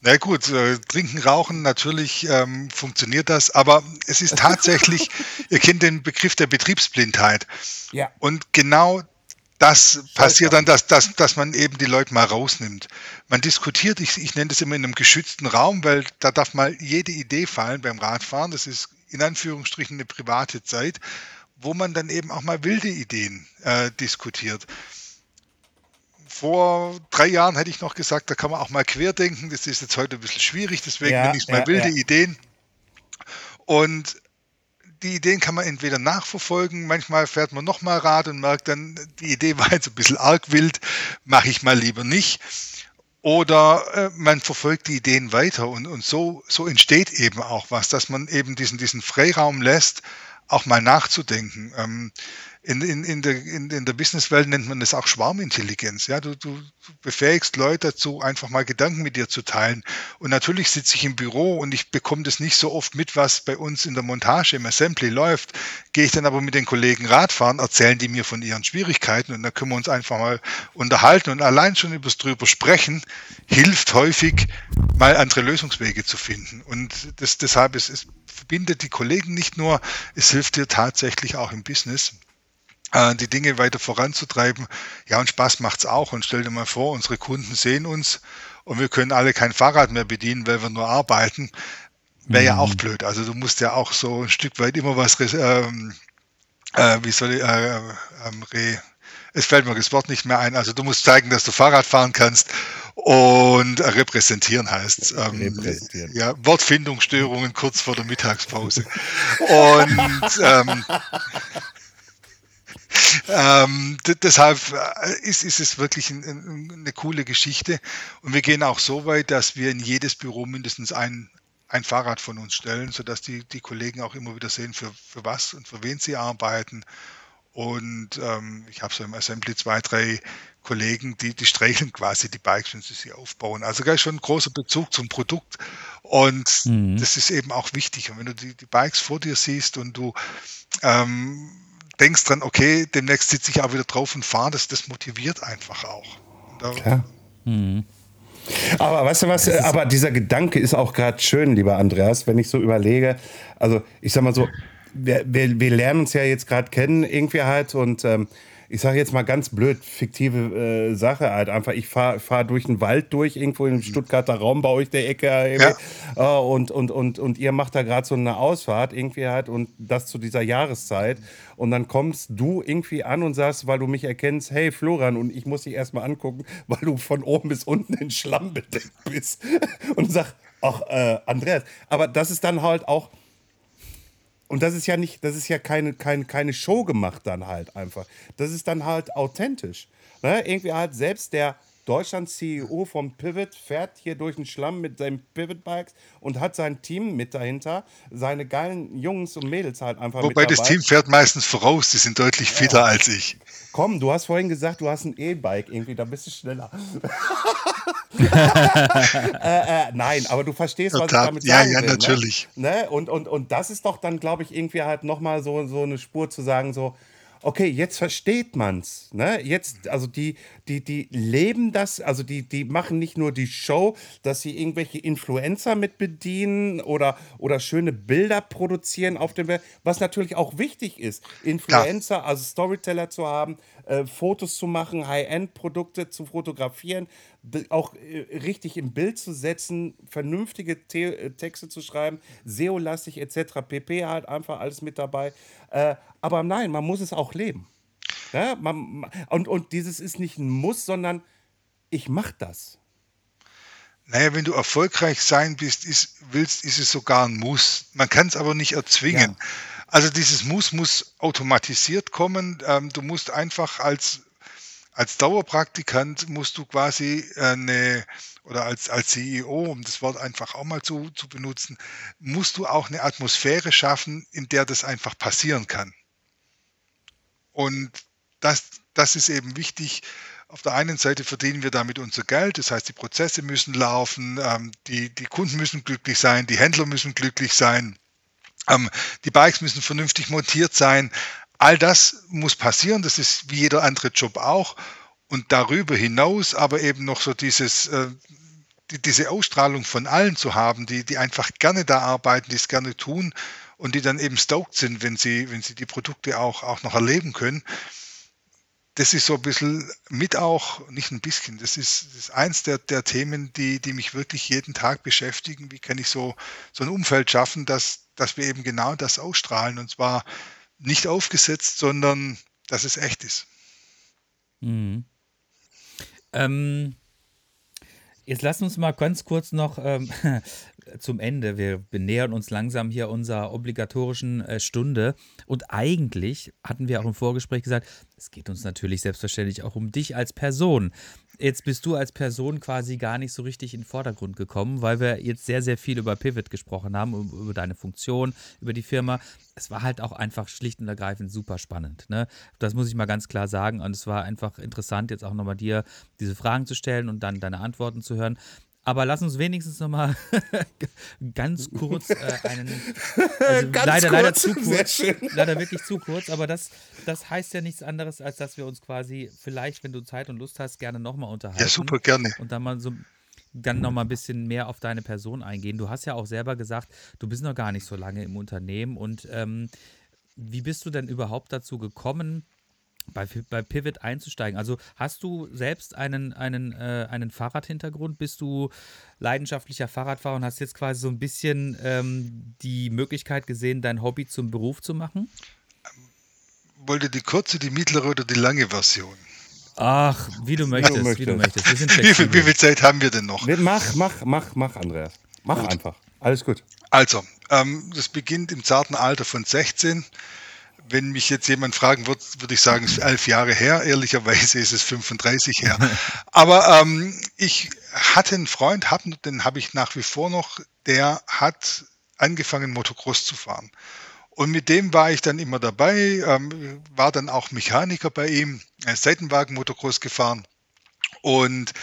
Na gut, äh, trinken, rauchen, natürlich ähm, funktioniert das, aber es ist tatsächlich, ihr kennt den Begriff der Betriebsblindheit. Ja. Und genau das passiert dann, dass, dass, dass man eben die Leute mal rausnimmt. Man diskutiert, ich, ich nenne das immer in einem geschützten Raum, weil da darf mal jede Idee fallen beim Radfahren. Das ist in Anführungsstrichen eine private Zeit, wo man dann eben auch mal wilde Ideen äh, diskutiert. Vor drei Jahren hätte ich noch gesagt, da kann man auch mal querdenken. Das ist jetzt heute ein bisschen schwierig, deswegen Ja, nenne ich es mal ja, wilde ja. Ideen. Und die Ideen kann man entweder nachverfolgen, manchmal fährt man nochmal Rad und merkt dann, die Idee war jetzt ein bisschen arg wild, mache ich mal lieber nicht. Oder äh, man verfolgt die Ideen weiter und, und so, so entsteht eben auch was, dass man eben diesen, diesen Freiraum lässt, auch mal nachzudenken. Ähm, in, in, in, der, in, in der Businesswelt nennt man das auch Schwarmintelligenz. Ja, du, du befähigst Leute dazu, einfach mal Gedanken mit dir zu teilen. Und natürlich sitze ich im Büro und ich bekomme das nicht so oft mit, was bei uns in der Montage im Assembly läuft. Gehe ich dann aber mit den Kollegen Radfahren, erzählen die mir von ihren Schwierigkeiten und dann können wir uns einfach mal unterhalten und allein schon übers drüber sprechen hilft häufig, mal andere Lösungswege zu finden. Und das, deshalb es, es verbindet die Kollegen nicht nur, es hilft dir tatsächlich auch im Business äh, die Dinge weiter voranzutreiben. Ja, und Spaß macht's auch. Und stell dir mal vor, unsere Kunden sehen uns und wir können alle kein Fahrrad mehr bedienen, weil wir nur arbeiten. wäre ja auch blöd. Also du musst ja auch so ein Stück weit immer was, ähm, äh, wie soll ich, äh, ähm, re, es fällt mir das Wort nicht mehr ein. Also du musst zeigen, dass du Fahrrad fahren kannst und repräsentieren heißt. Ähm, repräsentieren. Ja, Wortfindungsstörungen kurz vor der Mittagspause. und ähm, ähm, deshalb äh, ist, ist es wirklich ein, ein, eine coole Geschichte. Und wir gehen auch so weit, dass wir in jedes Büro mindestens ein, ein Fahrrad von uns stellen, sodass die, die Kollegen auch immer wieder sehen, für, für was und für wen sie arbeiten. Und ähm, ich habe so im Assembly zwei, drei Kollegen, die, die streicheln quasi die Bikes, wenn sie sie aufbauen. Also da ist schon ein großer Bezug zum Produkt. Und mhm. das ist eben auch wichtig. Und wenn du die, die Bikes vor dir siehst und du ähm, denkst dran, okay, demnächst sitze ich auch wieder drauf und fahre, das, das motiviert einfach auch. Da, Klar. Mhm. Aber weißt du was, aber dieser Gedanke ist auch gerade schön, lieber Andreas, wenn ich so überlege, also ich sag mal so, wir, wir, wir lernen uns ja jetzt gerade kennen irgendwie halt und ähm, ich sage jetzt mal ganz blöd, fiktive äh, Sache halt einfach. Ich fahre fahr durch den Wald durch, irgendwo im Stuttgarter Raum bei euch der Ecke. Ja. Äh, und, und, und, und ihr macht da gerade so eine Ausfahrt irgendwie halt und das zu dieser Jahreszeit. Und dann kommst du irgendwie an und sagst, weil du mich erkennst, hey Florian, und ich muss dich erstmal angucken, weil du von oben bis unten in Schlamm bedeckt bist. und sag, ach, äh, Andreas. Aber das ist dann halt auch und das ist ja nicht, das ist ja keine, keine, keine Show gemacht dann halt einfach. Das ist dann halt authentisch. Ne? Irgendwie halt selbst der Deutschland-CEO vom Pivot fährt hier durch den Schlamm mit seinen Pivot-Bikes und hat sein Team mit dahinter, seine geilen Jungs und Mädels halt einfach Wobei das Team fährt meistens voraus, die sind deutlich fitter ja. als ich. Komm, du hast vorhin gesagt, du hast ein E-Bike irgendwie, da bist du schneller. äh, äh, nein, aber du verstehst, was Total. ich damit sagen Ja, ja, will, natürlich. Ne? ne? Und, und, und das ist doch dann, glaube ich, irgendwie halt nochmal so, so eine Spur zu sagen, so, okay, jetzt versteht man's. Ne? Jetzt, also die, die, die leben das, also die, die machen nicht nur die Show, dass sie irgendwelche Influencer mit bedienen oder, oder schöne Bilder produzieren auf dem Welt, was natürlich auch wichtig ist, Influencer, ja. also Storyteller zu haben, äh, Fotos zu machen, High-End-Produkte zu fotografieren, auch äh, richtig im Bild zu setzen, vernünftige The äh, Texte zu schreiben, SEO-lastig etc. pp. halt einfach alles mit dabei. Äh, aber nein, man muss es auch leben. Ja, man, und, und dieses ist nicht ein Muss, sondern ich mache das. Naja, wenn du erfolgreich sein bist, ist, willst, ist es sogar ein Muss. Man kann es aber nicht erzwingen. Ja. Also dieses Muss muss automatisiert kommen. Ähm, du musst einfach als als Dauerpraktikant musst du quasi eine, oder als, als CEO, um das Wort einfach auch mal zu, zu benutzen, musst du auch eine Atmosphäre schaffen, in der das einfach passieren kann. Und das, das ist eben wichtig. Auf der einen Seite verdienen wir damit unser Geld, das heißt, die Prozesse müssen laufen, ähm, die, die Kunden müssen glücklich sein, die Händler müssen glücklich sein, ähm, die Bikes müssen vernünftig montiert sein. All das muss passieren, das ist wie jeder andere Job auch. Und darüber hinaus aber eben noch so dieses, äh, die, diese Ausstrahlung von allen zu haben, die, die einfach gerne da arbeiten, die es gerne tun und die dann eben stoked sind, wenn sie, wenn sie die Produkte auch, auch noch erleben können. Das ist so ein bisschen mit auch, nicht ein bisschen, das ist, das ist eins der, der Themen, die, die mich wirklich jeden Tag beschäftigen. Wie kann ich so, so ein Umfeld schaffen, dass, dass wir eben genau das ausstrahlen und zwar nicht aufgesetzt, sondern dass es echt ist. Mhm. Ähm, jetzt lass uns mal ganz kurz noch ähm, zum Ende. Wir nähern uns langsam hier unserer obligatorischen äh, Stunde. Und eigentlich hatten wir auch im Vorgespräch gesagt, es geht uns natürlich selbstverständlich auch um dich als Person. Jetzt bist du als Person quasi gar nicht so richtig in den Vordergrund gekommen, weil wir jetzt sehr, sehr viel über Pivot gesprochen haben, über deine Funktion, über die Firma. Es war halt auch einfach schlicht und ergreifend super spannend. Ne? Das muss ich mal ganz klar sagen. Und es war einfach interessant, jetzt auch nochmal dir diese Fragen zu stellen und dann deine Antworten zu hören. Aber lass uns wenigstens noch mal ganz kurz äh, einen. Also leider, kurz, leider zu kurz. Leider wirklich zu kurz. Aber das, das heißt ja nichts anderes, als dass wir uns quasi vielleicht, wenn du Zeit und Lust hast, gerne nochmal unterhalten. Ja, super, gerne. Und dann mal so dann noch mal ein bisschen mehr auf deine Person eingehen. Du hast ja auch selber gesagt, du bist noch gar nicht so lange im Unternehmen. Und ähm, wie bist du denn überhaupt dazu gekommen, bei, bei Pivot einzusteigen. Also hast du selbst einen, einen, äh, einen Fahrradhintergrund? Bist du leidenschaftlicher Fahrradfahrer und hast jetzt quasi so ein bisschen ähm, die Möglichkeit gesehen, dein Hobby zum Beruf zu machen? Wollte die kurze, die mittlere oder die lange Version? Ach, wie du möchtest, wie du möchtest. Wie, du möchtest. wie, viel, wie, viel, Zeit haben wir denn noch? Mach, mach, mach, mach, Andreas. Mach gut. einfach. Alles gut. Also, ähm, das beginnt im zarten Alter von 16 wenn mich jetzt jemand fragen würde, würde ich sagen, es ist elf Jahre her. Ehrlicherweise ist es 35 her. Aber ähm, ich hatte einen Freund, hab, den habe ich nach wie vor noch, der hat angefangen, Motocross zu fahren. Und mit dem war ich dann immer dabei, ähm, war dann auch Mechaniker bei ihm, Seitenwagen-Motocross gefahren. Und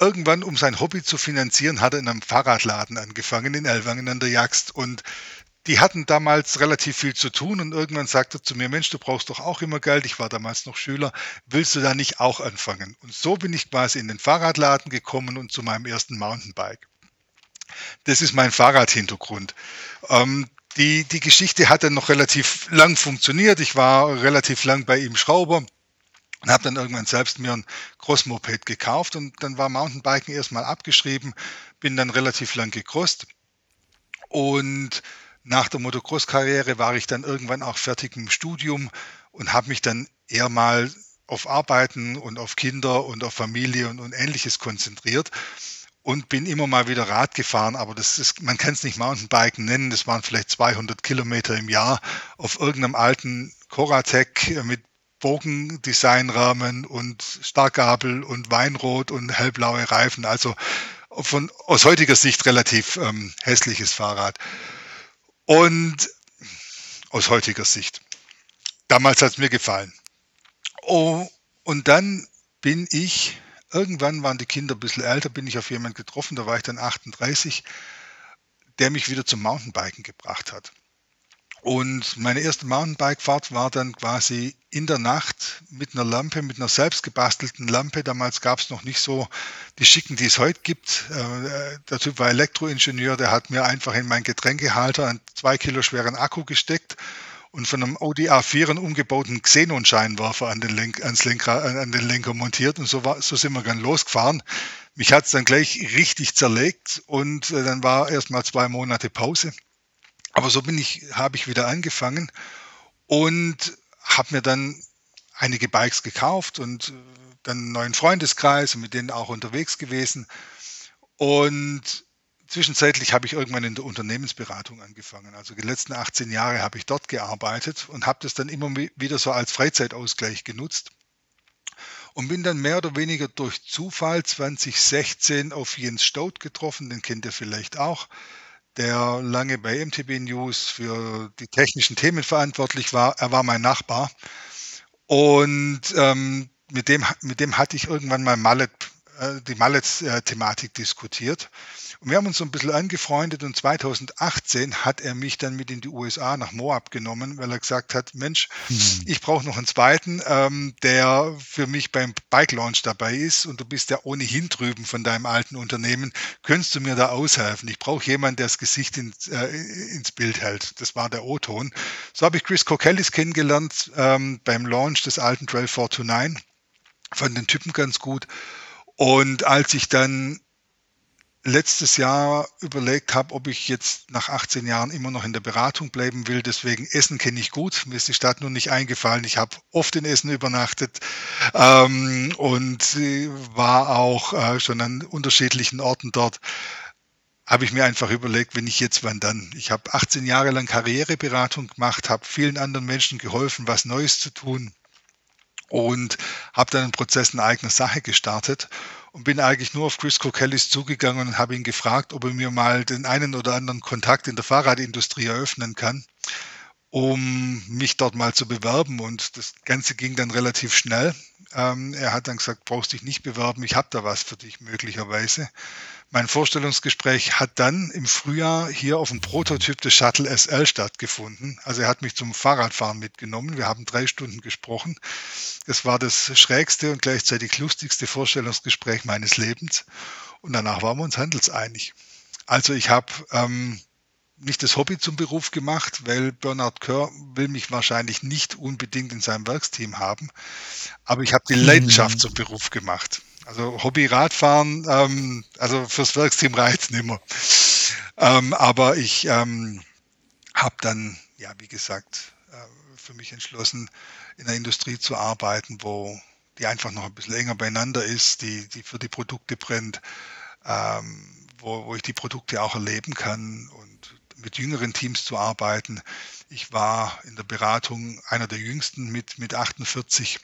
irgendwann, um sein Hobby zu finanzieren, hat er in einem Fahrradladen angefangen in Elwangen an der Jagst. Und die hatten damals relativ viel zu tun und irgendwann sagte zu mir, Mensch, du brauchst doch auch immer Geld. Ich war damals noch Schüler. Willst du da nicht auch anfangen? Und so bin ich quasi in den Fahrradladen gekommen und zu meinem ersten Mountainbike. Das ist mein Fahrradhintergrund. Ähm, die, die Geschichte hat dann noch relativ lang funktioniert. Ich war relativ lang bei ihm Schrauber und habe dann irgendwann selbst mir ein Crossmoped gekauft und dann war Mountainbiken erstmal abgeschrieben, bin dann relativ lang gecrossed und nach der Motocross-Karriere war ich dann irgendwann auch fertig im Studium und habe mich dann eher mal auf Arbeiten und auf Kinder und auf Familie und, und ähnliches konzentriert und bin immer mal wieder Rad gefahren, aber das ist, man kann es nicht Mountainbiken nennen, das waren vielleicht 200 Kilometer im Jahr auf irgendeinem alten Coratec mit Bogendesignrahmen und Starkgabel und Weinrot und hellblaue Reifen, also von, aus heutiger Sicht relativ ähm, hässliches Fahrrad. Und aus heutiger Sicht. Damals hat es mir gefallen. Oh, und dann bin ich, irgendwann waren die Kinder ein bisschen älter, bin ich auf jemanden getroffen, da war ich dann 38, der mich wieder zum Mountainbiken gebracht hat. Und meine erste Mountainbike-Fahrt war dann quasi in der Nacht mit einer Lampe, mit einer selbstgebastelten Lampe. Damals gab es noch nicht so die Schicken, die es heute gibt. Äh, der Typ war Elektroingenieur, der hat mir einfach in meinen Getränkehalter einen zwei Kilo schweren Akku gesteckt und von einem Audi A4 einen umgebauten Xenon-Scheinwerfer an den, Lenk, ans Lenker, an den Lenker montiert und so, war, so sind wir dann losgefahren. Mich hat es dann gleich richtig zerlegt und äh, dann war erst mal zwei Monate Pause. Aber so bin ich, habe ich wieder angefangen und habe mir dann einige Bikes gekauft und äh, dann einen neuen Freundeskreis und mit denen auch unterwegs gewesen. Und zwischenzeitlich habe ich irgendwann in der Unternehmensberatung angefangen. Also die letzten 18 Jahre habe ich dort gearbeitet und habe das dann immer wieder so als Freizeitausgleich genutzt. Und bin dann mehr oder weniger durch Zufall 2016 auf Jens Staud getroffen, den kennt ihr vielleicht auch der lange bei MTB News für die technischen Themen verantwortlich war. Er war mein Nachbar. Und ähm, mit, dem, mit dem hatte ich irgendwann mal Mallet, die Mallet-Thematik diskutiert. Und wir haben uns so ein bisschen angefreundet und 2018 hat er mich dann mit in die USA nach Moab genommen, weil er gesagt hat, Mensch, mhm. ich brauche noch einen zweiten, ähm, der für mich beim Bike Launch dabei ist und du bist ja ohnehin drüben von deinem alten Unternehmen, könntest du mir da aushelfen? Ich brauche jemanden, der das Gesicht ins, äh, ins Bild hält. Das war der O-Ton. So habe ich Chris Cokellis kennengelernt ähm, beim Launch des alten Trail 429. Fand den Typen ganz gut. Und als ich dann letztes Jahr überlegt habe, ob ich jetzt nach 18 Jahren immer noch in der Beratung bleiben will. Deswegen Essen kenne ich gut. Mir ist die Stadt nur nicht eingefallen. Ich habe oft in Essen übernachtet ähm, und war auch äh, schon an unterschiedlichen Orten dort. Habe ich mir einfach überlegt, wenn ich jetzt, wann dann? Ich habe 18 Jahre lang Karriereberatung gemacht, habe vielen anderen Menschen geholfen, was Neues zu tun und habe dann einen Prozess in eigener Sache gestartet und bin eigentlich nur auf Chris Cokellis zugegangen und habe ihn gefragt, ob er mir mal den einen oder anderen Kontakt in der Fahrradindustrie eröffnen kann, um mich dort mal zu bewerben. Und das Ganze ging dann relativ schnell. Ähm, er hat dann gesagt, brauchst dich nicht bewerben, ich habe da was für dich möglicherweise. Mein Vorstellungsgespräch hat dann im Frühjahr hier auf dem Prototyp des Shuttle SL stattgefunden. Also er hat mich zum Fahrradfahren mitgenommen. Wir haben drei Stunden gesprochen. Das war das schrägste und gleichzeitig lustigste Vorstellungsgespräch meines Lebens. Und danach waren wir uns handelseinig. Also ich habe ähm, nicht das Hobby zum Beruf gemacht, weil Bernard Kerr will mich wahrscheinlich nicht unbedingt in seinem Werksteam haben. Aber ich habe die Leidenschaft zum Beruf gemacht. Also Hobby Radfahren, ähm, also fürs Werksteam reizt nicht mehr. Ähm, aber ich ähm, habe dann, ja, wie gesagt, äh, für mich entschlossen, in der Industrie zu arbeiten, wo die einfach noch ein bisschen enger beieinander ist, die, die für die Produkte brennt, ähm, wo, wo ich die Produkte auch erleben kann und mit jüngeren Teams zu arbeiten. Ich war in der Beratung einer der jüngsten mit, mit 48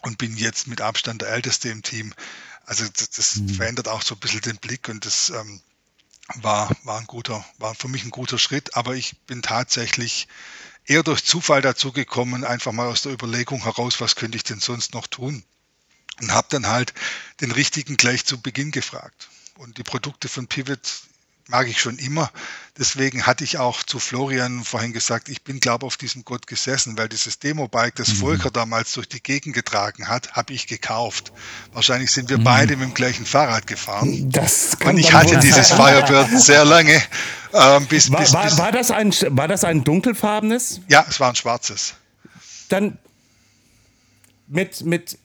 und bin jetzt mit Abstand der Älteste im Team. Also das, das mhm. verändert auch so ein bisschen den Blick und das ähm, war, war ein guter, war für mich ein guter Schritt, aber ich bin tatsächlich eher durch Zufall dazu gekommen, einfach mal aus der Überlegung heraus, was könnte ich denn sonst noch tun? Und habe dann halt den richtigen gleich zu Beginn gefragt. Und die Produkte von Pivot mag ich schon immer. Deswegen hatte ich auch zu Florian vorhin gesagt, ich bin, glaube auf diesem Gott gesessen, weil dieses Demo-Bike, das mhm. Volker damals durch die Gegend getragen hat, habe ich gekauft. Wahrscheinlich sind wir mhm. beide mit dem gleichen Fahrrad gefahren. Das kann Und ich hatte dieses Firebird sehr lange. Ähm, bis, war, bis, war, bis war, das ein, war das ein dunkelfarbenes? Ja, es war ein schwarzes. Dann mit, mit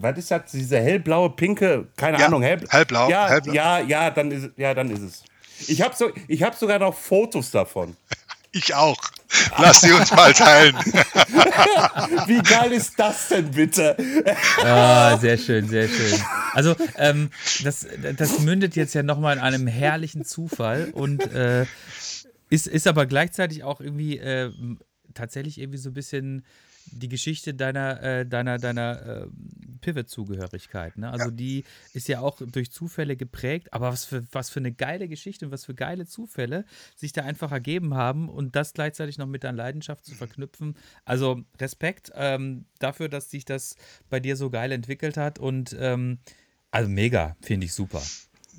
was ist das, diese hellblaue, pinke, keine ja, Ahnung, hell, hellblau, ja, hellblau. Ja, ja, dann ist, ja, dann ist es. Ich habe so, hab sogar noch Fotos davon. Ich auch. Lass sie uns mal teilen. Wie geil ist das denn bitte? Ah, sehr schön, sehr schön. Also, ähm, das, das mündet jetzt ja nochmal in einem herrlichen Zufall und äh, ist, ist aber gleichzeitig auch irgendwie äh, tatsächlich irgendwie so ein bisschen die Geschichte deiner, äh, deiner, deiner äh, Pivot-Zugehörigkeit. Ne? Also ja. die ist ja auch durch Zufälle geprägt, aber was für, was für eine geile Geschichte und was für geile Zufälle sich da einfach ergeben haben und das gleichzeitig noch mit deiner Leidenschaft zu verknüpfen. Also Respekt ähm, dafür, dass sich das bei dir so geil entwickelt hat und ähm, also mega, finde ich super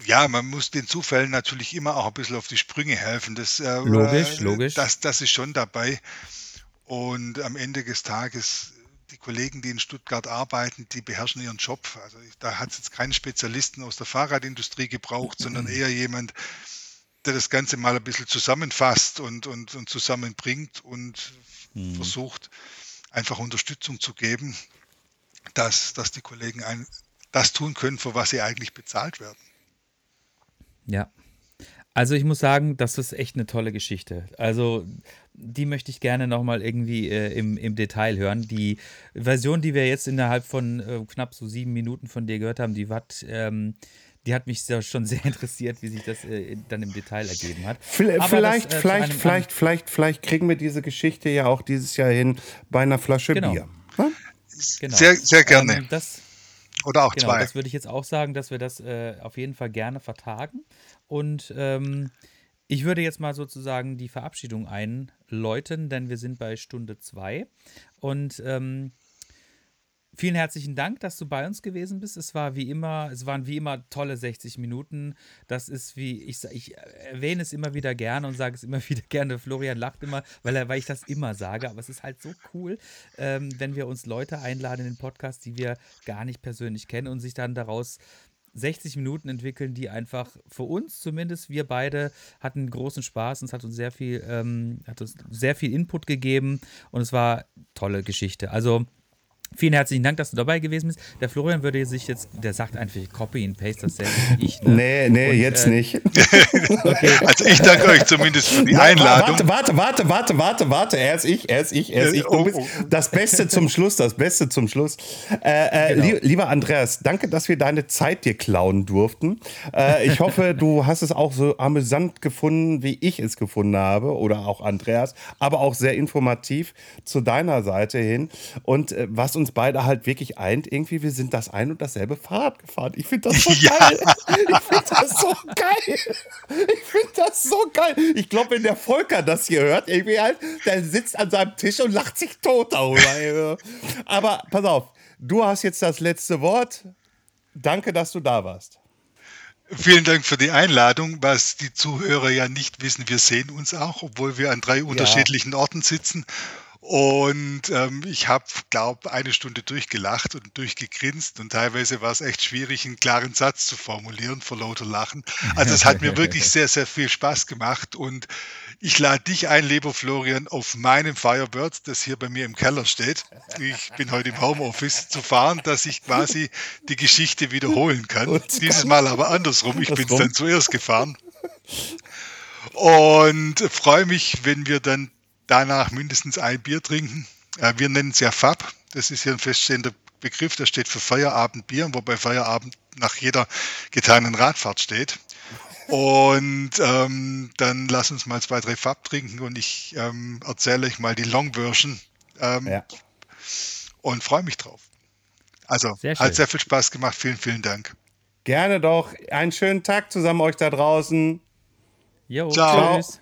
ja, man muss den Zufällen natürlich immer auch ein bisschen auf die Sprünge helfen. Das, äh, logisch, logisch. Das, das ist schon dabei. Und am Ende des Tages, die Kollegen, die in Stuttgart arbeiten, die beherrschen ihren Job. Also da hat es jetzt keinen Spezialisten aus der Fahrradindustrie gebraucht, sondern eher jemand, der das Ganze mal ein bisschen zusammenfasst und, und, und zusammenbringt und mhm. versucht, einfach Unterstützung zu geben, dass, dass die Kollegen ein, das tun können, für was sie eigentlich bezahlt werden. Ja, also ich muss sagen, das ist echt eine tolle Geschichte. Also die möchte ich gerne nochmal irgendwie äh, im, im Detail hören. Die Version, die wir jetzt innerhalb von äh, knapp so sieben Minuten von dir gehört haben, die hat, ähm, die hat mich sehr, schon sehr interessiert, wie sich das äh, dann im Detail ergeben hat. Vielleicht, vielleicht, das, äh, vielleicht, vielleicht, vielleicht, vielleicht kriegen wir diese Geschichte ja auch dieses Jahr hin bei einer Flasche genau. Bier. Genau. Sehr, sehr gerne. Ähm, das, Oder auch genau, zwei. Das würde ich jetzt auch sagen, dass wir das äh, auf jeden Fall gerne vertagen. Und ähm, ich würde jetzt mal sozusagen die Verabschiedung einläuten, denn wir sind bei Stunde zwei. Und ähm, vielen herzlichen Dank, dass du bei uns gewesen bist. Es war wie immer, es waren wie immer tolle 60 Minuten. Das ist wie, ich, ich erwähne es immer wieder gerne und sage es immer wieder gerne. Florian lacht immer, weil, er, weil ich das immer sage. Aber es ist halt so cool, ähm, wenn wir uns Leute einladen in den Podcast, die wir gar nicht persönlich kennen und sich dann daraus 60 Minuten entwickeln, die einfach für uns zumindest, wir beide hatten großen Spaß und es hat uns sehr viel, ähm, hat uns sehr viel Input gegeben und es war tolle Geschichte. Also Vielen herzlichen Dank, dass du dabei gewesen bist. Der Florian würde sich jetzt, der sagt einfach Copy and Paste dasselbe wie ich. Ne? Nee, nee, Und, jetzt äh, nicht. okay. Also ich danke euch zumindest für die Einladung. Warte, warte, warte, warte, warte, Er ist ich, er ist ich, er ist ich. Du bist das Beste zum Schluss, das Beste zum Schluss. Äh, äh, genau. Lieber Andreas, danke, dass wir deine Zeit dir klauen durften. Äh, ich hoffe, du hast es auch so amüsant gefunden, wie ich es gefunden habe, oder auch Andreas, aber auch sehr informativ zu deiner Seite hin. Und äh, was uns beide halt wirklich eint, irgendwie, wir sind das ein und dasselbe Fahrrad gefahren. Ich finde das so ja. geil. Ich finde das so geil. Ich finde das so geil. Ich glaube, wenn der Volker das hier hört, irgendwie halt, der sitzt an seinem Tisch und lacht sich tot darüber. Aber pass auf, du hast jetzt das letzte Wort. Danke, dass du da warst. Vielen Dank für die Einladung. Was die Zuhörer ja nicht wissen, wir sehen uns auch, obwohl wir an drei unterschiedlichen ja. Orten sitzen. Und ähm, ich habe, glaube eine Stunde durchgelacht und durchgegrinst und teilweise war es echt schwierig, einen klaren Satz zu formulieren vor lauter Lachen. Also es hat mir wirklich sehr, sehr viel Spaß gemacht und Ich lade dich ein, lieber Florian, auf meinem Firebird, das hier bei mir im Keller steht. Ich bin heute im Homeoffice zu fahren, dass ich quasi die Geschichte wiederholen kann. Dieses Mal aber andersrum. Ich bin es dann zuerst gefahren. Und freue mich, wenn wir dann danach mindestens ein Bier trinken. Äh, wir nennen es ja FAB. Das ist hier ein feststehender Begriff, der steht für Feierabendbier, wobei Feierabend nach jeder getanen Radfahrt steht. Und ähm, dann lass uns mal zwei, drei Fab trinken und ich ähm, erzähle euch mal die Long Version ähm, ja. und freue mich drauf. Also sehr hat sehr viel Spaß gemacht. Vielen, vielen Dank. Gerne doch. Einen schönen Tag zusammen euch da draußen. Jo, Ciao. Tschüss.